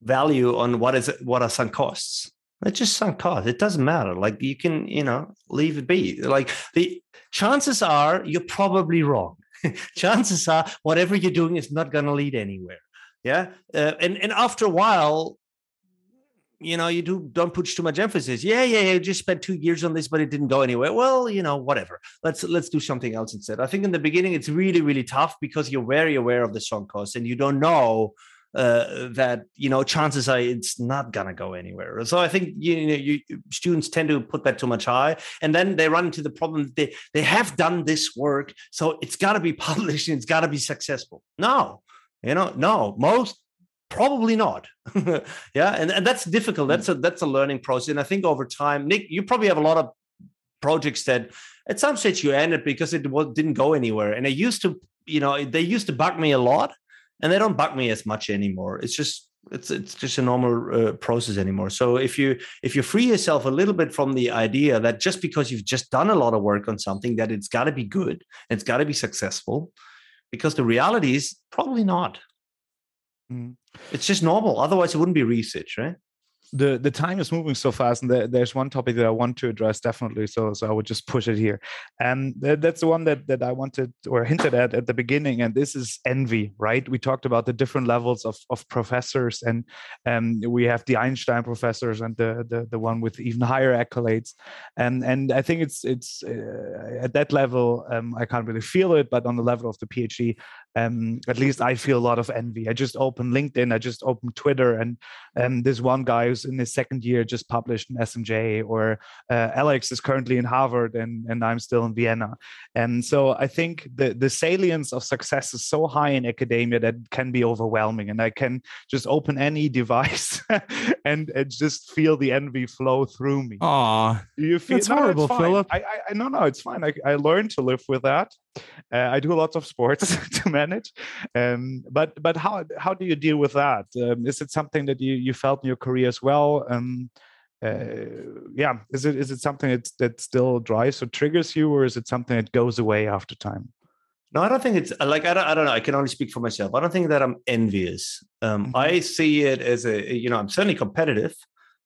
value on what is what are sunk costs. It's just sunk cost It doesn't matter. Like you can, you know, leave it be. Like the chances are you're probably wrong. chances are whatever you're doing is not going to lead anywhere. Yeah, uh, and and after a while, you know you do don't put too much emphasis. Yeah yeah yeah just spent two years on this but it didn't go anywhere. Well you know whatever. Let's let's do something else instead. I think in the beginning it's really really tough because you're very aware of the sunk cost and you don't know uh, that you know chances are it's not gonna go anywhere. So I think you know you, students tend to put that too much high, and then they run into the problem that they they have done this work, so it's got to be published and it's got to be successful. No, You know, no, most probably not. yeah, and, and that's difficult. That's a that's a learning process. And I think over time, Nick, you probably have a lot of projects that at some stage you ended because it didn't go anywhere. And I used to, you know, they used to bug me a lot, and they don't bug me as much anymore. It's just it's it's just a normal uh, process anymore so if you if you free yourself a little bit from the idea that just because you've just done a lot of work on something that it's got to be good it's got to be successful because the reality is probably not mm. it's just normal otherwise it wouldn't be research right? The the time is moving so fast and there's one topic that i want to address definitely so so i would just push it here. And that's the one that that i wanted or hinted at at the beginning and this is envy right? We talked about the different levels of of professors and um we have the einstein professors and the the, the one with even higher accolades. And and i think it's it's uh, at that level um, i can't really feel it but on the level of the phd um, at least I feel a lot of envy. I just opened LinkedIn, I just opened Twitter, and um, this one guy who's in his second year just published an SMJ, or uh, Alex is currently in Harvard, and and I'm still in Vienna. And so I think the the salience of success is so high in academia that can be overwhelming, and I can just open any device and, and just feel the envy flow through me. Aw, you feel it's no, horrible, Philip. I, I no no, it's fine. I, I learned to live with that. Uh, I do lots of sports to manage, um, but but how how do you deal with that? Um, is it something that you you felt in your career as well? Um, uh, yeah, is it is it something that that still drives or triggers you, or is it something that goes away after time? No, I don't think it's like I don't. I don't know. I can only speak for myself. I don't think that I'm envious. Um, mm-hmm. I see it as a you know I'm certainly competitive,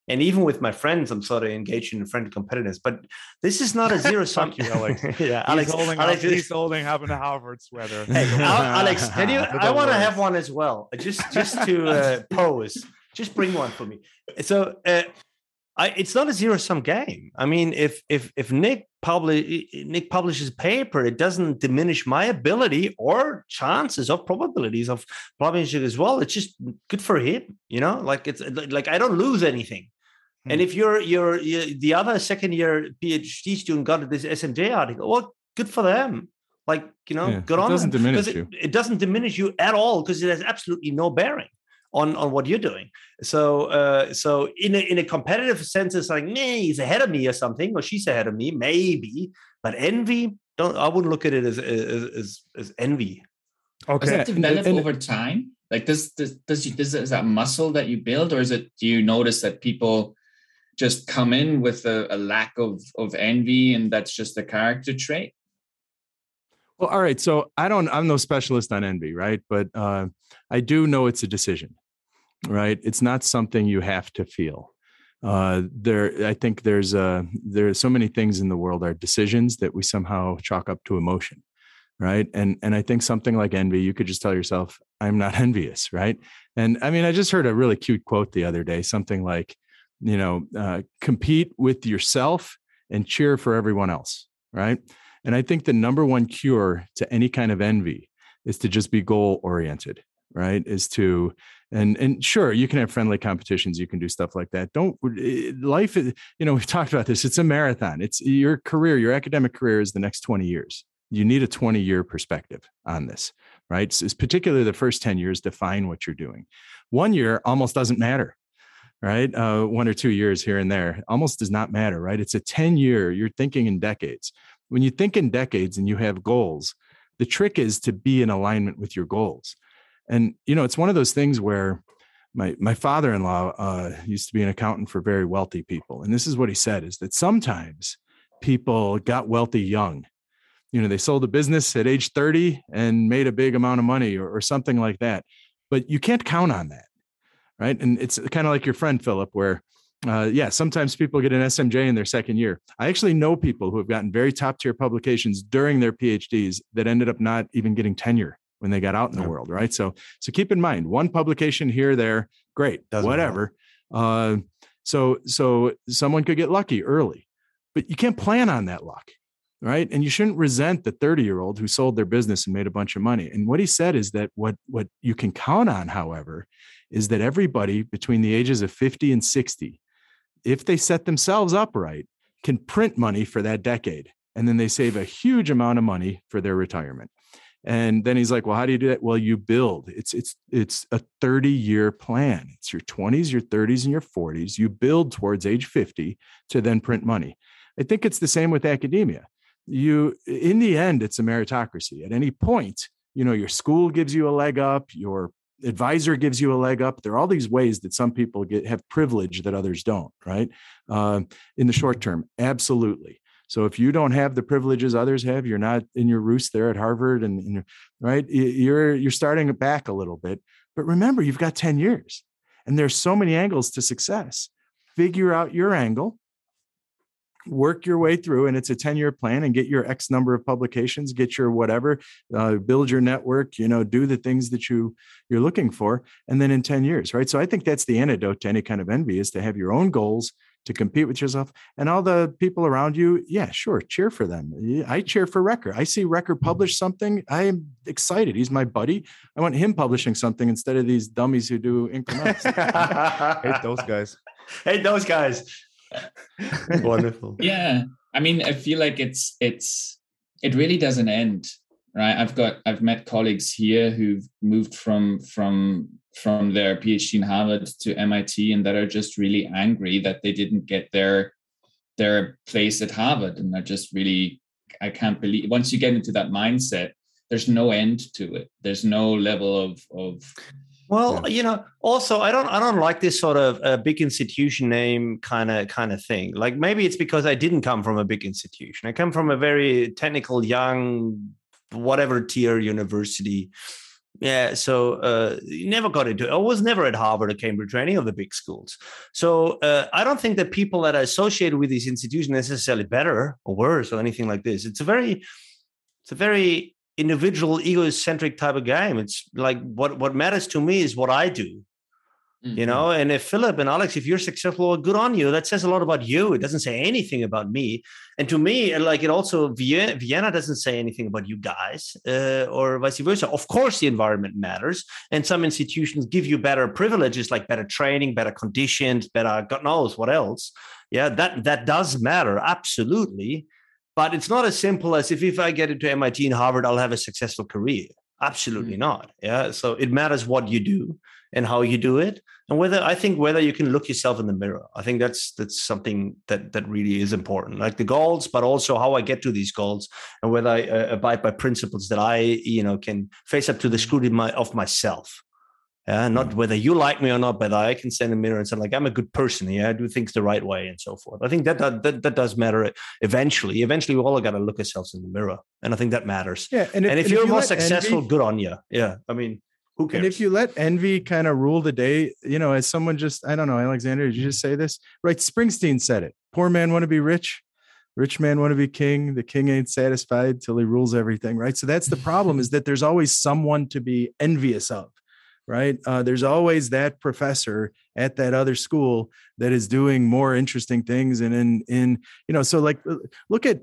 and even with my friends, I'm sort of engaged in friendly competitiveness. But this is not a zero sum. you, Alex. yeah, Alex. Holding, Alex, up, he's holding having a Harvard sweater. Hey, Alex, can you? I want to have one as well, just just to uh, pose. Just bring one for me. So uh, I, it's not a zero sum game. I mean, if if if Nick publish Nick publishes a paper, it doesn't diminish my ability or chances of probabilities of publishing as well. It's just good for him, you know. Like it's like I don't lose anything. And hmm. if you're, you're, you're the other second year PhD student got this SMJ article, well, good for them. Like you know, yeah, good on. Doesn't them. diminish it, you. It doesn't diminish you at all because it has absolutely no bearing on on what you're doing. So uh, so in a in a competitive sense, it's like, me, he's ahead of me or something, or she's ahead of me, maybe. But envy, don't I wouldn't look at it as as as, as envy. Okay. Does that develop and, over time? Like does does does, you, does is that muscle that you build, or is it do you notice that people just come in with a, a lack of of envy and that's just a character trait well all right so i don't i'm no specialist on envy right but uh, i do know it's a decision right? It's not something you have to feel. Uh, there i think there's a there are so many things in the world are decisions that we somehow chalk up to emotion right? And and i think something like envy you could just tell yourself i'm not envious right? And i mean i just heard a really cute quote the other day something like you know uh, compete with yourself and cheer for everyone else right? And i think the number one cure to any kind of envy is to just be goal oriented right? Is to and and sure you can have friendly competitions you can do stuff like that don't eh, life is you know we've talked about this it's a marathon it's your career your academic career is the next 20 years you need a 20 year perspective on this right so it's particularly the first 10 years define what you're doing one year almost doesn't matter right? Uh, one or two years here and there almost does not matter, right? It's a 10 year, you're thinking in decades. When you think in decades and you have goals, the trick is to be in alignment with your goals. And, you know, it's one of those things where my, my father-in-law uh, used to be an accountant for very wealthy people. And this is what he said is that sometimes people got wealthy young. You know, they sold a business at age 30 and made a big amount of money or, or something like that. But you can't count on that right? And it's kind of like your friend Philip, where uh, yeah, sometimes people get an SMJ in their second year. I actually know people who have gotten very top tier publications during their PhDs that ended up not even getting tenure when they got out in the world, right? So, so keep in mind, one publication here, there, great, Doesn't whatever. Uh, so, so someone could get lucky early, but you can't plan on that luck, right? And you shouldn't resent the 30 year old who sold their business and made a bunch of money. And what he said is that what what you can count on, however, is that everybody between the ages of 50 and 60, if they set themselves up right, can print money for that decade. And then they save a huge amount of money for their retirement. And then he's like, "Well, how do you do that?" Well, you build. It's it's it's a 30-year plan. It's your 20s, your 30s, and your 40s. You build towards age 50 to then print money. I think it's the same with academia. You in the end, it's a meritocracy. At any point, you know, your school gives you a leg up, your advisor gives you a leg up. There are all these ways that some people get have privilege that others don't, right? Uh, in the short term, absolutely. So if you don't have the privileges others have, you're not in your roost there at Harvard, and, and right, you're you're starting back a little bit. But remember, you've got ten years, and there's so many angles to success. Figure out your angle, work your way through and it's a 10 year plan and get your x number of publications get your whatever uh, build your network you know do the things that you you're looking for and then in 10 years right so i think that's the antidote to any kind of envy is to have your own goals to compete with yourself and all the people around you yeah sure cheer for them. I cheer for Recker i see Recker publish mm-hmm. something i am excited. He's my buddy. I want him publishing something instead of these dummies who do increments. Hate those guys. Hate those guys. Wonderful. Yeah. I mean, I feel like it's it's it really doesn't end, right? I've got I've met colleagues here who've moved from from from their PhD in Harvard to MIT and that are just really angry that they didn't get their their place at Harvard and are just really I can't believe once you get into that mindset, there's no end to it. There's no level of of well, yeah. you know, also I don't I don't like this sort of uh, big institution name kind of kind of thing. Like maybe it's because I didn't come from a big institution. I come from a very technical, young, whatever tier university. Yeah, so uh, never got into. It. I was never at Harvard or Cambridge or any of the big schools. So uh, I don't think that people that are associated with these institutions necessarily better or worse or anything like this. It's a very, it's a very individual egocentric type of game it's like what what matters to me is what i do mm-hmm. you know and if philip and alex if you're successful well, good on you that says a lot about you it doesn't say anything about me and to me like it also vienna, vienna doesn't say anything about you guys uh, or vice versa of course the environment matters and some institutions give you better privileges like better training better conditions better god knows what else yeah that that does matter absolutely but it's not as simple as if, if I get into MIT and Harvard, I'll have a successful career. Absolutely mm-hmm. not. Yeah. So it matters what you do and how you do it. And whether I think whether you can look yourself in the mirror. I think that's that's something that that really is important. Like the goals, but also how I get to these goals and whether I uh, abide by principles that I, you know, can face up to the scrutiny of myself. Yeah, not whether you like me or not, but I can stand in the mirror and say like I'm a good person. Yeah, I do things the right way and so forth. I think that that that, that does matter eventually. Eventually, we all got to look ourselves in the mirror, and I think that matters. Yeah, and if, and if and you're if you more successful, envy, good on you. Yeah, I mean, who cares? And if you let envy kind of rule the day, you know, as someone just I don't know, Alexander, did you just say this? Right, Springsteen said it. Poor man want to be rich. Rich man want to be king. The king ain't satisfied till he rules everything, right? So that's the problem is that there's always someone to be envious of right? Uh, there's always that professor at that other school that is doing more interesting things. And in, in, you know, so like, look at,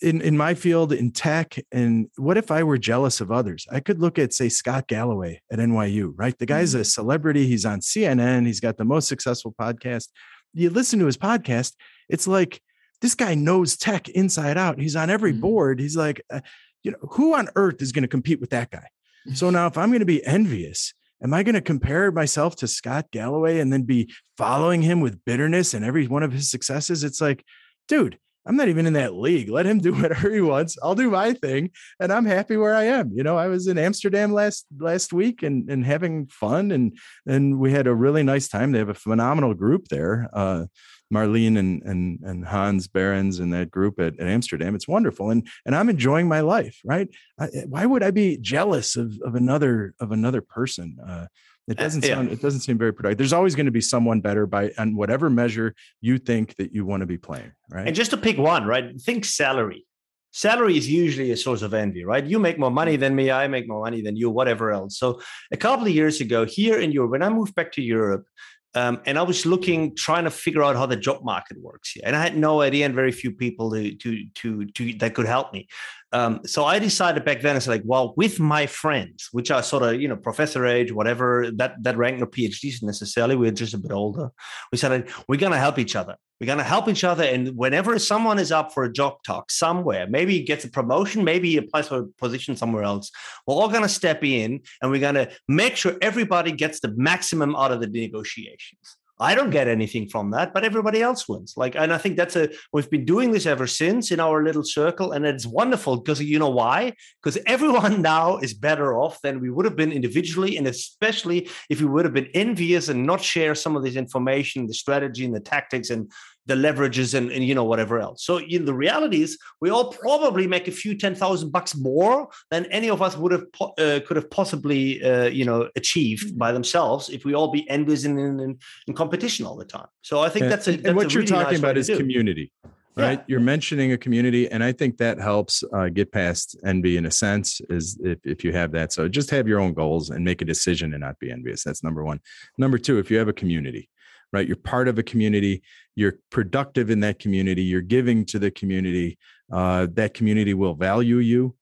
in, in my field in tech and what if i were jealous of others? I could look at say scott galloway at nyu right? The guy's a mm-hmm. celebrity. He's on cnn he's got the most successful podcast. You listen to his podcast it's like this guy knows tech inside out. He's on every mm-hmm. board. He's like uh, you know who on earth is going to compete with that guy? So now, if I'm going to be envious, am I going to compare myself to Scott Galloway and then be following him with bitterness and every one of his successes? It's like, dude, I'm not even in that league. Let him do whatever he wants. I'll do my thing, and I'm happy where I am. You know, I was in Amsterdam last last week and and having fun, and and we had a really nice time. They have a phenomenal group there. Uh, Marleen and and and Hans Berends and that group at, at Amsterdam. It's wonderful, and and I'm enjoying my life. Right? I, why would I be jealous of of another of another person? Uh, it doesn't sound. Yeah. It doesn't seem very productive. There's always going to be someone better by on whatever measure you think that you want to be playing. Right. And just to pick one, right? Think salary. Salary is usually a source of envy, right? You make more money than me. I make more money than you. Whatever else. So a couple of years ago, here in Europe, when I moved back to Europe, um, and I was looking, trying to figure out how the job market works here, and I had no idea, and very few people to to to, to that could help me. Um, so I decided back then, it's like, well, with my friends, which are sort of, you know, professor age, whatever, that that rank no PhDs necessarily, we're just a bit older. We said we're gonna help each other. We're gonna help each other. And whenever someone is up for a job talk somewhere, maybe he gets a promotion, maybe he applies for a position somewhere else, we're all gonna step in and we're gonna make sure everybody gets the maximum out of the negotiations. I don't get anything from that, but everybody else wins. Like, and I think that's a we've been doing this ever since in our little circle, and it's wonderful because you know why? Because everyone now is better off than we would have been individually, and especially if we would have been envious and not share some of this information, the strategy and the tactics and the leverages and, and you know whatever else. So you know, the reality is we all probably make a few ten thousand bucks more than any of us would have po- uh, could have possibly uh, you know achieved mm-hmm. by themselves if we all be envious and in, in, in, competition all the time. So I think and, that's a that's and what a you're really talking nice about is community. Right, yeah. you're mentioning a community, and I think that helps uh, get past envy in a sense. Is if, if you have that, so just have your own goals and make a decision and not be envious. That's number one. Number two, if you have a community, right? You're part of a community. You're productive in that community. You're giving to the community. Uh, that community will value you.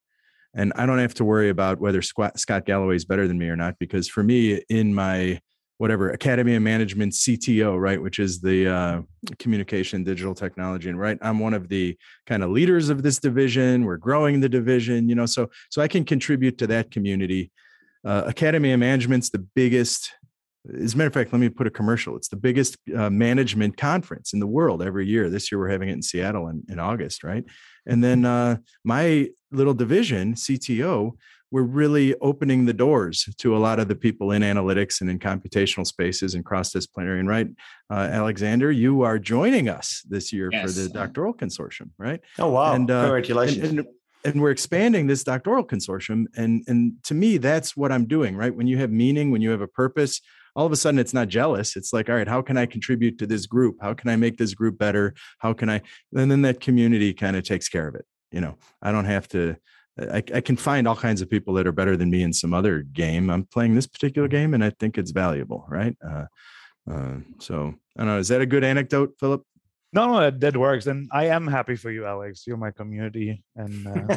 And I don't have to worry about whether Scott Galloway is better than me or not, because for me, in my whatever Academy of Management CTO, right, which is the uh, communication digital technology, and right, I'm one of the kind of leaders of this division. We're growing the division, you know, so so I can contribute to that community. Uh, Academy of Management's the biggest as a matter of fact, let me put a commercial. It's the biggest uh, management conference in the world every year. This year we're having it in Seattle in, in August, right? And then uh, my little division, CTO, we're really opening the doors to a lot of the people in analytics and in computational spaces and cross-disciplinary. And right, uh, Alexander, you are joining us this year yes. for the doctoral consortium, right? Oh wow! And, uh, Congratulations. And, and, and we're expanding this doctoral consortium and and to me that's what i'm doing right when you have meaning when you have a purpose all of a sudden it's not jealous. It's like all right how can i contribute to this group? How can i make this group better? How can i and then that community kind of takes care of it you know? I don't have to I, I can find all kinds of people that are better than me in some other game. I'm playing this particular game and i think it's valuable right? Uh, uh, so i don't know is that a good anecdote philip no, no, that, that works, and I am happy for you, Alex. You're my community, and uh,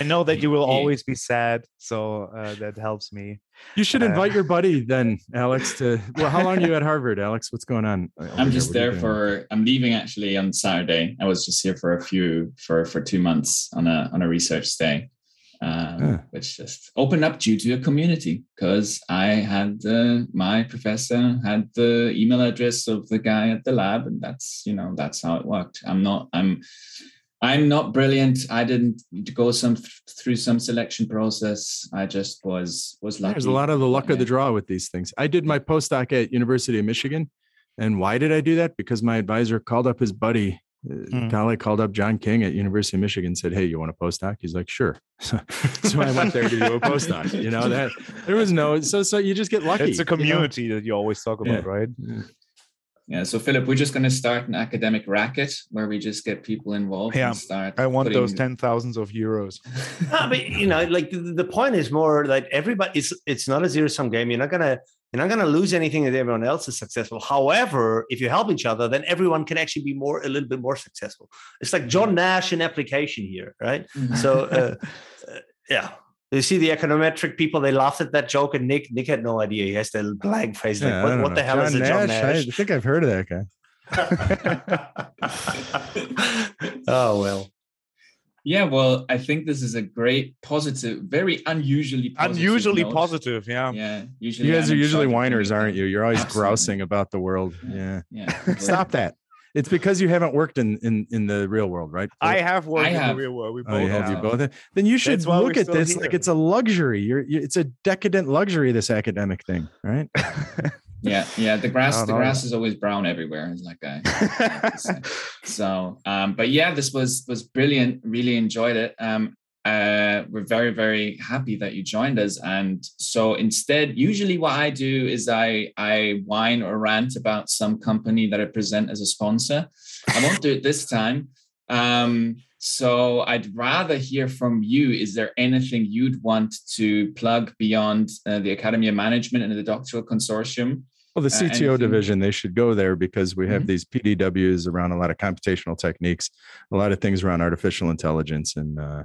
I know that you will always be sad, so uh, that helps me. You should invite uh, your buddy then, Alex. To well, how long are you at Harvard, Alex? What's going on? I'm just there, there for. I'm leaving actually on Saturday. I was just here for a few for for two months on a on a research stay um, yeah. which just opened up due to a community because I had uh, my professor had the email address of the guy at the lab, and that's you know that's how it worked. I'm not I'm I'm not brilliant. I didn't go some through some selection process. I just was was lucky. There's a lot of the luck yeah. of the draw with these things. I did my postdoc at University of Michigan, and why did I do that? Because my advisor called up his buddy mm. colleague called up John King at University of Michigan said, Hey, you want a postdoc? He's like, sure. so I went there to do a postdoc. You know, that there was no so so you just get lucky. It's a community you know? that you always talk about, yeah. right? Yeah. Yeah. So Philip, we're just going to start an academic racket where we just get people involved. Yeah. I want putting... those ten thousands of euros. no, but you know, like the, the point is more like everybody. It's it's not a zero sum game. You're not gonna you're not going to lose anything if everyone else is successful. However, if you help each other, then everyone can actually be more a little bit more successful. It's like John Nash in application here, right? Mm-hmm. so, uh, uh, yeah. You see the econometric people, they laughed at that joke, and Nick Nick had no idea. He has the blank face. Like, yeah, what, what the hell John is it, John Nash? I think I've heard of that guy. oh well. Yeah, well, I think this is a great positive, very unusually positive unusually note. positive. Yeah, yeah. Usually, you guys I'm are usually whiners, aren't you? You're always Absolutely. grousing about the world. Yeah, yeah. yeah. Stop that. It's because you haven't worked in in in the real world, right? I have worked I have. in the real world. We both oh, you have. You both. Then you should look at this here. like it's a luxury. You're, you, it's a decadent luxury. This academic thing, right? yeah yeah the grass the grass is always brown everywhere like I so um but yeah this was was brilliant. Really enjoyed it. Um uh we're very very happy that you joined us. And so instead usually what i do is i i whine or rant about some company that i present as a sponsor. I won't do it this time. Um so I'd rather hear from you. Is there anything you'd want to plug beyond uh, the Academy of Management and the doctoral consortium? Well, the CTO uh, division, they should go there because we have mm-hmm. these PDWs around a lot of computational techniques, a lot of things around artificial intelligence, and uh,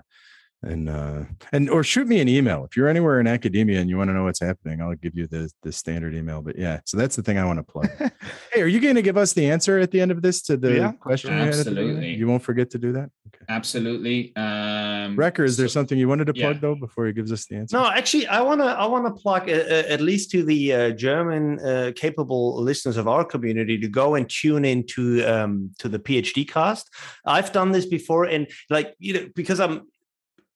and uh and or shoot me an email. If you're anywhere in academia and you want to know what's happening i'll give you the the standard email but yeah so that's the thing i want to plug. Hey are you going to give us the answer at the end of this to the yeah, question absolutely. You won't forget to do that? Okay. absolutely. Um Recker, is so, there something you wanted to plug yeah. though before he gives us the answer? No actually i want to i want to plug uh, uh, at least to the uh, german uh, capable listeners of our community to go and tune into um to the phd cast. I've done this before and like you know because i'm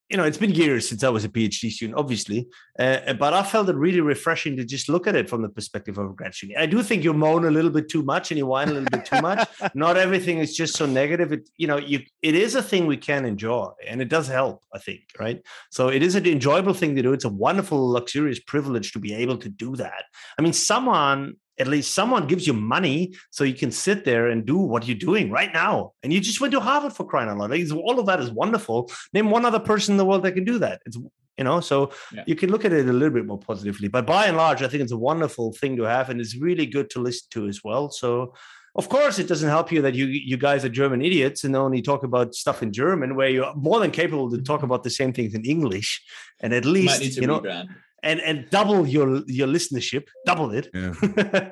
you know, it's been years since I was a PhD student, obviously, uh, but I felt it really refreshing to just look at it from the perspective of a grad student. I do think you moan a little bit too much and you whine a little bit too much. Not everything is just so negative. It, you know, you it is a thing we can enjoy, and it does help. I think, right? So it is an enjoyable thing to do. It's a wonderful, luxurious privilege to be able to do that. I mean, someone at least someone gives you money so you can sit there and do what you're doing right now. And you just went to Harvard for crying out loud. Like, all of that is wonderful. Name one other person in the world that can do that. It's you know, so yeah. you can look at it a little bit more positively. But by and large, I think it's a wonderful thing to have, and it's really good to listen to as well. So of course it doesn't help you that you you guys are german idiots and only talk about stuff in german where you're more than capable to talk about the same things in english and at least you know rebrand and and double your your listenership, double it. Yeah.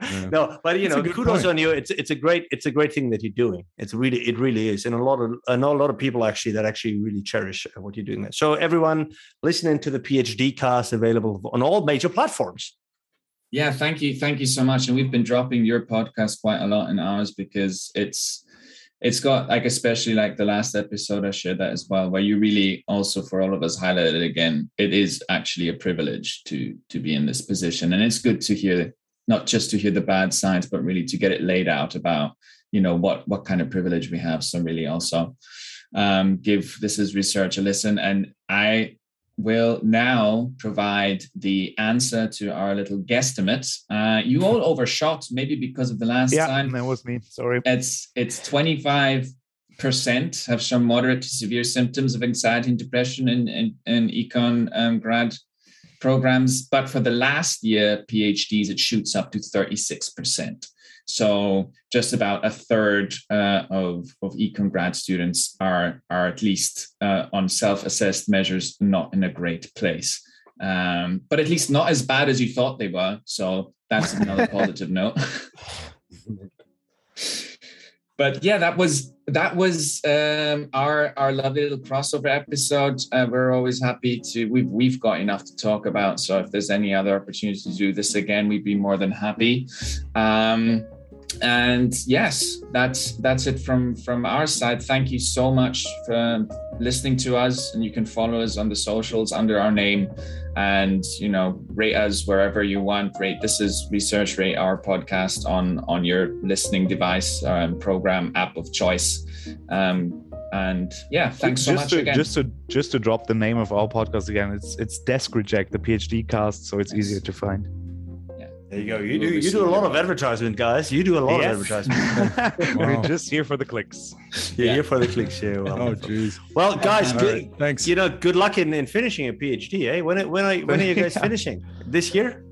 Yeah. no, but you know, kudos point. on you. It's it's a great it's a great thing that you're doing. It's really it really is, and a lot of I know a lot of people actually that actually really cherish what you're doing there. So everyone listening to the PhD cast available on all major platforms. Yeah, thank you, thank you so much. And we've been dropping your podcast quite a lot in ours because it's it's got like especially like the last episode i shared that as well where you really also for all of us highlighted again it is actually a privilege to to be in this position. And it's good to hear not just to hear the bad sides but really to get it laid out about you know what what kind of privilege we have. So really also um, give this is research a listen. And i will now provide the answer to our little guesstimate. Uh, you all overshot, maybe because of the last yeah, time. that was me. Sorry. It's it's twenty five percent have some moderate to severe symptoms of anxiety and depression in in, in econ um, grad programs, but for the last year PhDs, it shoots up to thirty six percent. So just about a third uh, of, of econ grad students are, are at least uh, on self-assessed measures not in a great place. Um, but at least not as bad as you thought they were. So that's another positive note. but yeah, that was that was um, our our lovely little crossover episode. Uh, we're always happy to we've we've got enough to talk about. So if there's any other opportunity to do this again, we'd be more than happy. Um, and yes that's that's it from from our side. Thank you so much for listening to us and you can follow us on the socials under our name. And you know rate us wherever you want. Rate this is research rate our podcast on on your listening device um, program app of choice. Um, and yeah thanks so just much to, again. just to just to drop the name of our podcast again it's it's desk reject the phd cast so it's easier to find there you go. You do you do a lot of advertisement, guys. You do a lot yes. of advertisement. wow. We're just here for the clicks. You're yeah. here for the clicks. Yeah. Well, oh, jeez. Well, guys, good, right. thanks. You know, good luck in, in finishing a PhD. Eh? When when are when are you guys yeah. finishing this year?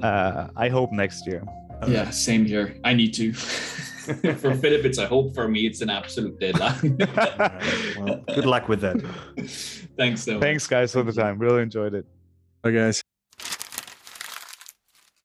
Uh, I hope next year. Okay. Yeah, same here. I need to. for Philip, it's a hope. For me, it's an absolute deadline. right. well, good luck with that. Thanks so much. Thanks, guys, for the time. Really enjoyed it. Bye, guys.